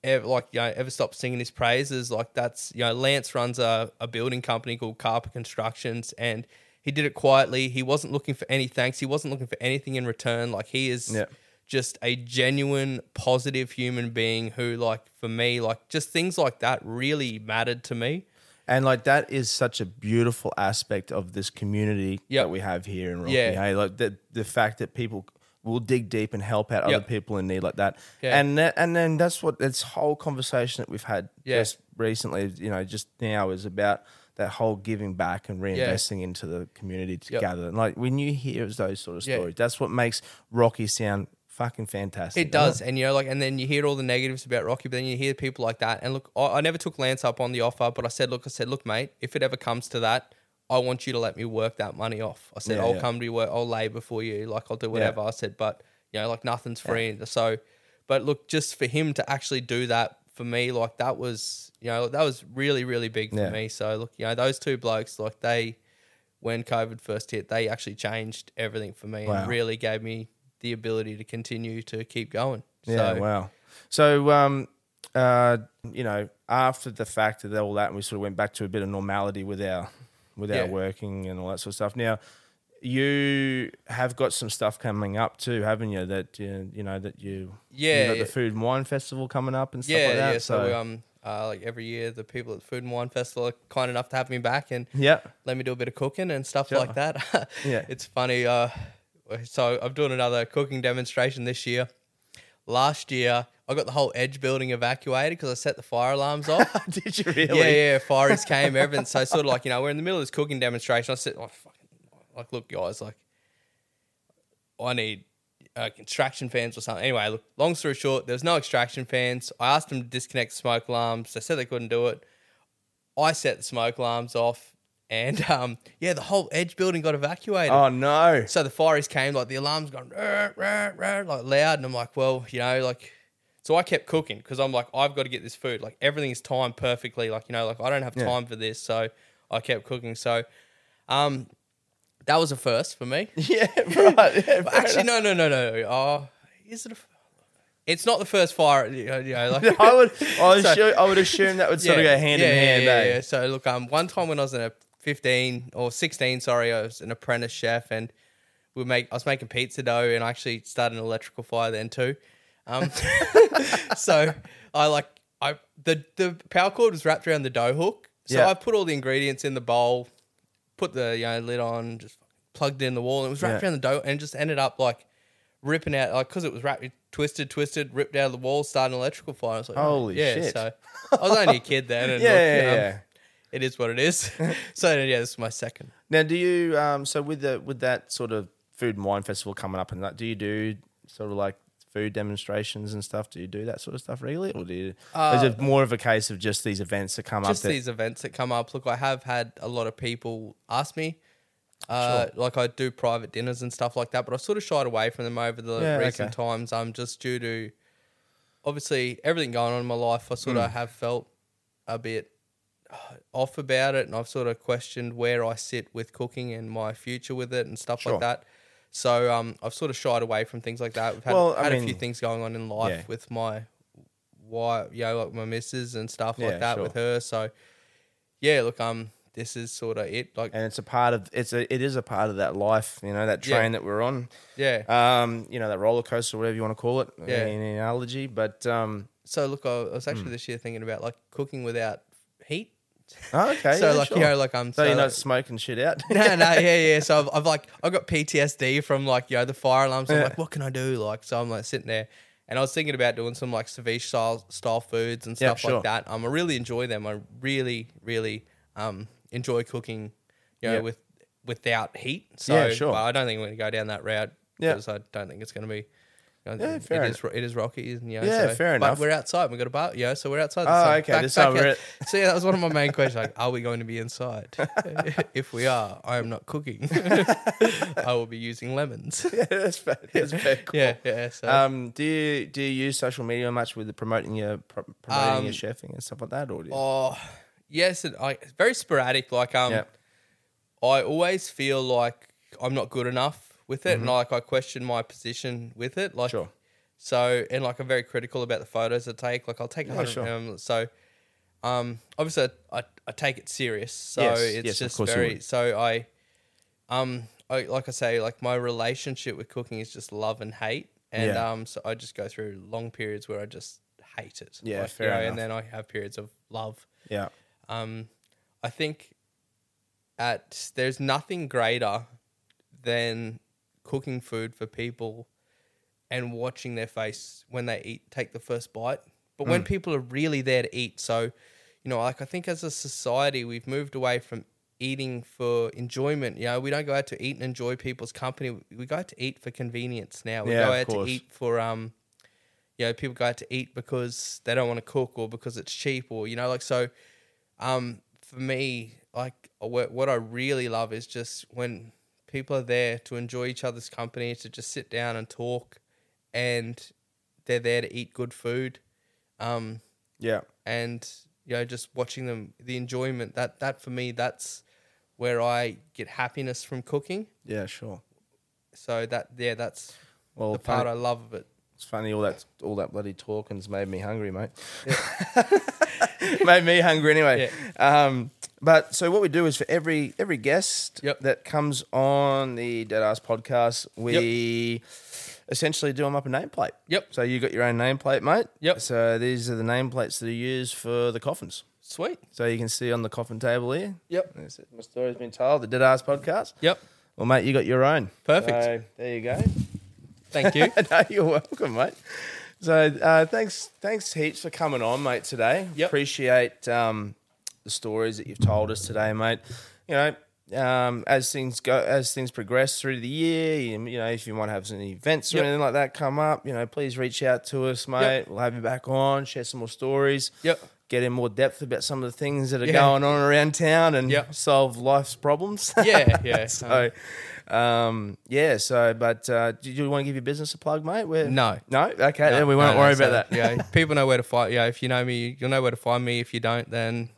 ever, like, you know, ever stop singing his praises. Like that's, you know, Lance runs a, a building company called Carper Constructions, and he did it quietly. He wasn't looking for any thanks. He wasn't looking for anything in return. Like he is Yep. Just a genuine, positive human being who, like, for me, like, just things like that really mattered to me. And like that is such a beautiful aspect of this community Yep. that we have here in Rocky. Yeah. Hey, like the the fact that people will dig deep and help out other people in need like that. Yeah. And that, and then that's what this whole conversation that we've had Yeah. just recently, you know, just now is about that whole giving back and reinvesting into the community Yep. together. And like when you hear those sort of Yeah. stories, that's what makes Rocky sound fucking fantastic. It does, and you know, like, and then you hear all the negatives about Rocky, but then you hear people like that. And look, I, I never took Lance up on the offer, but I said, look, I said, look, mate, if it ever comes to that, I want you to let me work that money off. I said, Yeah, I'll yeah. come to you, work, I'll labour for you, like I'll do whatever. I said, but you know, like nothing's free. So, but look, just for him to actually do that for me, like that was, you know, that was really, really big for Yeah. me. So look, you know, those two blokes, like they, when COVID first hit, they actually changed everything for me Wow. and really gave me the ability to continue to keep going. Yeah, so, wow. So, um, uh, you know, after the fact of all that, and we sort of went back to a bit of normality with our with Yeah. our working and all that sort of stuff. Now, you have got some stuff coming up too, haven't you? That you, you know that you Yeah, you got yeah. the food and wine festival coming up and stuff yeah, like that. yeah. So, um, uh, like every year, the people at the Food and Wine Festival are kind enough to have me back and yeah, let me do a bit of cooking and stuff like that. Yeah. it's funny. Uh, so I'm doing another cooking demonstration this year. Last year, I got the whole edge building evacuated because I set the fire alarms off. did you really? Yeah, yeah, fires came, everything. So sort of like, you know, we're in the middle of this cooking demonstration. I said, oh, fucking, like, look, guys, like, I need uh, extraction fans or something. Anyway, look, long story short, there's no extraction fans. I asked them to disconnect the smoke alarms. They said they couldn't do it. I set the smoke alarms off. And um, yeah, the whole edge building got evacuated. Oh no! So the fires came, like the alarms gone "Rrr, rrr, rrr," like loud, and I'm like, well, you know, like, so I kept cooking because I'm like, I've got to get this food. Like everything's timed perfectly. Like you know, like I don't have Yeah. time for this, so I kept cooking. So, um, that was a first for me. Yeah, right. Yeah, actually, no, no, no, no. Oh, is it? A, it's not the first fire. You know, you know, like I would, I would, So- assume, I would assume that would sort of go hand yeah, in hand. Yeah, eh? yeah, yeah. So look, um, one time when I was in a 15 or 16, sorry, I was an apprentice chef, and we make I was making pizza dough, and I actually started an electrical fire then too. Um, so I like I the the power cord was wrapped around the dough hook, so Yeah. I put all the ingredients in the bowl, put the you know lid on, just plugged it in the wall, and it was wrapped Yeah. around the dough, and just ended up like ripping out like because it was wrapped, it twisted, twisted, ripped out of the wall, started an electrical fire. I was like, Holy yeah, shit. So I was only a kid then, and Yeah, look, yeah, um, yeah. It is what it is. so yeah, this is my second. Now, do you um so with the with that sort of food and wine festival coming up and that, do you do sort of like food demonstrations and stuff? Do you do that sort of stuff regularly, or do you? Uh, is it more of a case of just these events that come just up? that- these events that come up. Look, I have had a lot of people ask me. Uh, Like I do private dinners and stuff like that, but I've sort of shied away from them over the Yeah, recent okay. times. Um, just due to obviously everything going on in my life, I sort Hmm. of have felt a bit uh, off about it, and I've sort of questioned where I sit with cooking and my future with it and stuff Sure. like that. So um, I've sort of shied away from things like that. We've had, Well, had a few things going on in life Yeah. with my wife, you know, like my missus and stuff Yeah, like that sure. with her. So yeah, look, um, this is sort of it. Like, and it's a part of it's a it is a part of that life, you know, that Yeah. train that we're on. yeah. Um, you know, that roller coaster, whatever you want to call it, Yeah. in analogy. But um, so look, I was actually this year thinking about like cooking without heat. Oh, okay, so yeah, like sure. you know, like I'm so, so you're not like- smoking shit out. no, no, yeah, yeah. So I've, I've like I got PTSD from like you know the fire alarms. I'm like, what can I do? Like, so I'm like sitting there, and I was thinking about doing some like ceviche style style foods and Yeah, stuff sure. like that. Um, I really enjoy them. I really, really um enjoy cooking, you know, Yeah. with without heat. So Yeah, sure. but I don't think we're gonna go down that route Yeah. because I don't think it's gonna be. Yeah, it fair Is, it is rocky, you know, Yeah, so- fair but enough. we're outside. We've got a bar, yeah. So we're outside. Oh, so okay, this time we're out- So yeah, that was one of my main questions. Like, are we going to be inside? if we are, I am not cooking. I will be using lemons. yeah, that's fair. That's fair. Cool. Yeah, yeah. So Um, do you do you use social media much with the promoting your pro- promoting your Um, chefing and stuff like that, or do you? Oh, yes, and I it's very sporadic. Like um, Yeah. I always feel like I'm not good enough with it, and like I question my position with it. Like, Mm-hmm. Sure. So and like I'm very critical about the photos I take. Like I'll take a hundred. sure. Um, so, um, obviously I, I take it serious. So Yes, it's yes, just very. So I, um, I like I say, like my relationship with cooking is just love and hate, and Yeah. um, so I just go through long periods where I just hate it. Yeah, like, fair you know, enough. And then I have periods of love. yeah, Um, I think at there's nothing greater than cooking food for people and watching their face when they eat take the first bite. But when people are really there to eat, so you know, like I think as a society we've moved away from eating for enjoyment. You know, we don't go out to eat and enjoy people's company. We go out to eat for convenience now. We Yeah, go out to eat for um you know, people go out to eat because they don't want to cook or because it's cheap or you know, like so um, for me, like what, what I really love is just when people are there to enjoy each other's company, to just sit down and talk, and they're there to eat good food, um, yeah, and you know just watching them, the enjoyment that that for me that's where I get happiness from cooking. yeah, sure. So that yeah, that's Well, the part I love of it. It's funny all that all that bloody talking's made me hungry, mate. made me hungry anyway. Um, but so what we do is for every every guest Yep. that comes on the Dead Ass podcast, we essentially do them up a nameplate. Yep. So you got your own nameplate, mate. Yep. So these are the nameplates that are used for the coffins. Sweet. So you can see on the coffin table here. Yep. That's it. My story's been told. The Dead Ass podcast. Yep. Well, mate, you got your own. Perfect. So there you go. Thank you. no, you're welcome, mate. So uh, thanks, thanks heaps for coming on, mate. Today, Yep. appreciate um, the stories that you've told us today, mate. You know, um, as things go, as things progress through the year, you, you know, if you might have some events or Yep. anything like that come up, you know, please reach out to us, mate. We'll have you back on, share some more stories. Yep. Get in more depth about some of the things that are Yeah. going on around town and Yep. solve life's problems. Yeah, yeah. so, um, yeah. So, but uh, do you want to give your business a plug, mate? Where? No. no. Okay, then we won't no, worry so, about that. Yeah, people know where to find. Yeah, if you know me, you'll know where to find me. If you don't, then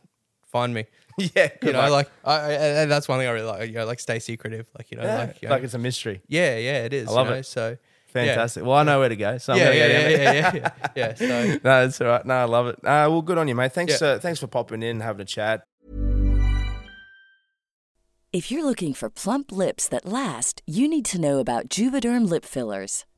find me. yeah, good You know, luck. like I, I, and that's one thing I really like. You know, like stay secretive. Like you know, yeah, like, you know, like it's a mystery. yeah, yeah, it is. I love you know, it. So Fantastic. Well, I know where to go, so I'm Yeah, gonna yeah, go yeah, down yeah, there. yeah, yeah, yeah. So No, that's all right. No, I love it. Uh, well, good on you, mate. Thanks. Yeah. Uh, thanks for popping in, and having a chat. If you're looking for plump lips that last, you need to know about Juvederm lip fillers.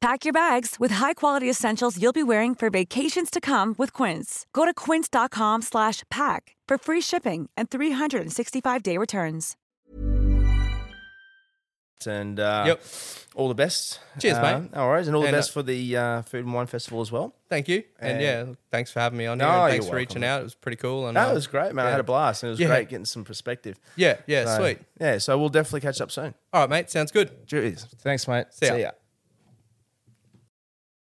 Pack your bags with high-quality essentials you'll be wearing for vacations to come with Quince. Go to quince.com slash pack for free shipping and 365-day returns. And uh, Yep. all the best. Cheers, uh, mate. No worries. And all the And, best uh, for the uh, Food and Wine Festival as well. Thank you. And, And- yeah, thanks for having me on No, here. You're thanks for reaching out. It was pretty cool. And That um, was great, man. I had a blast. And it was Yeah. great getting some perspective. Yeah, yeah, So, sweet. Yeah, so we'll definitely catch up soon. All right, mate. Sounds good. Cheers. Thanks, mate. See ya. See ya.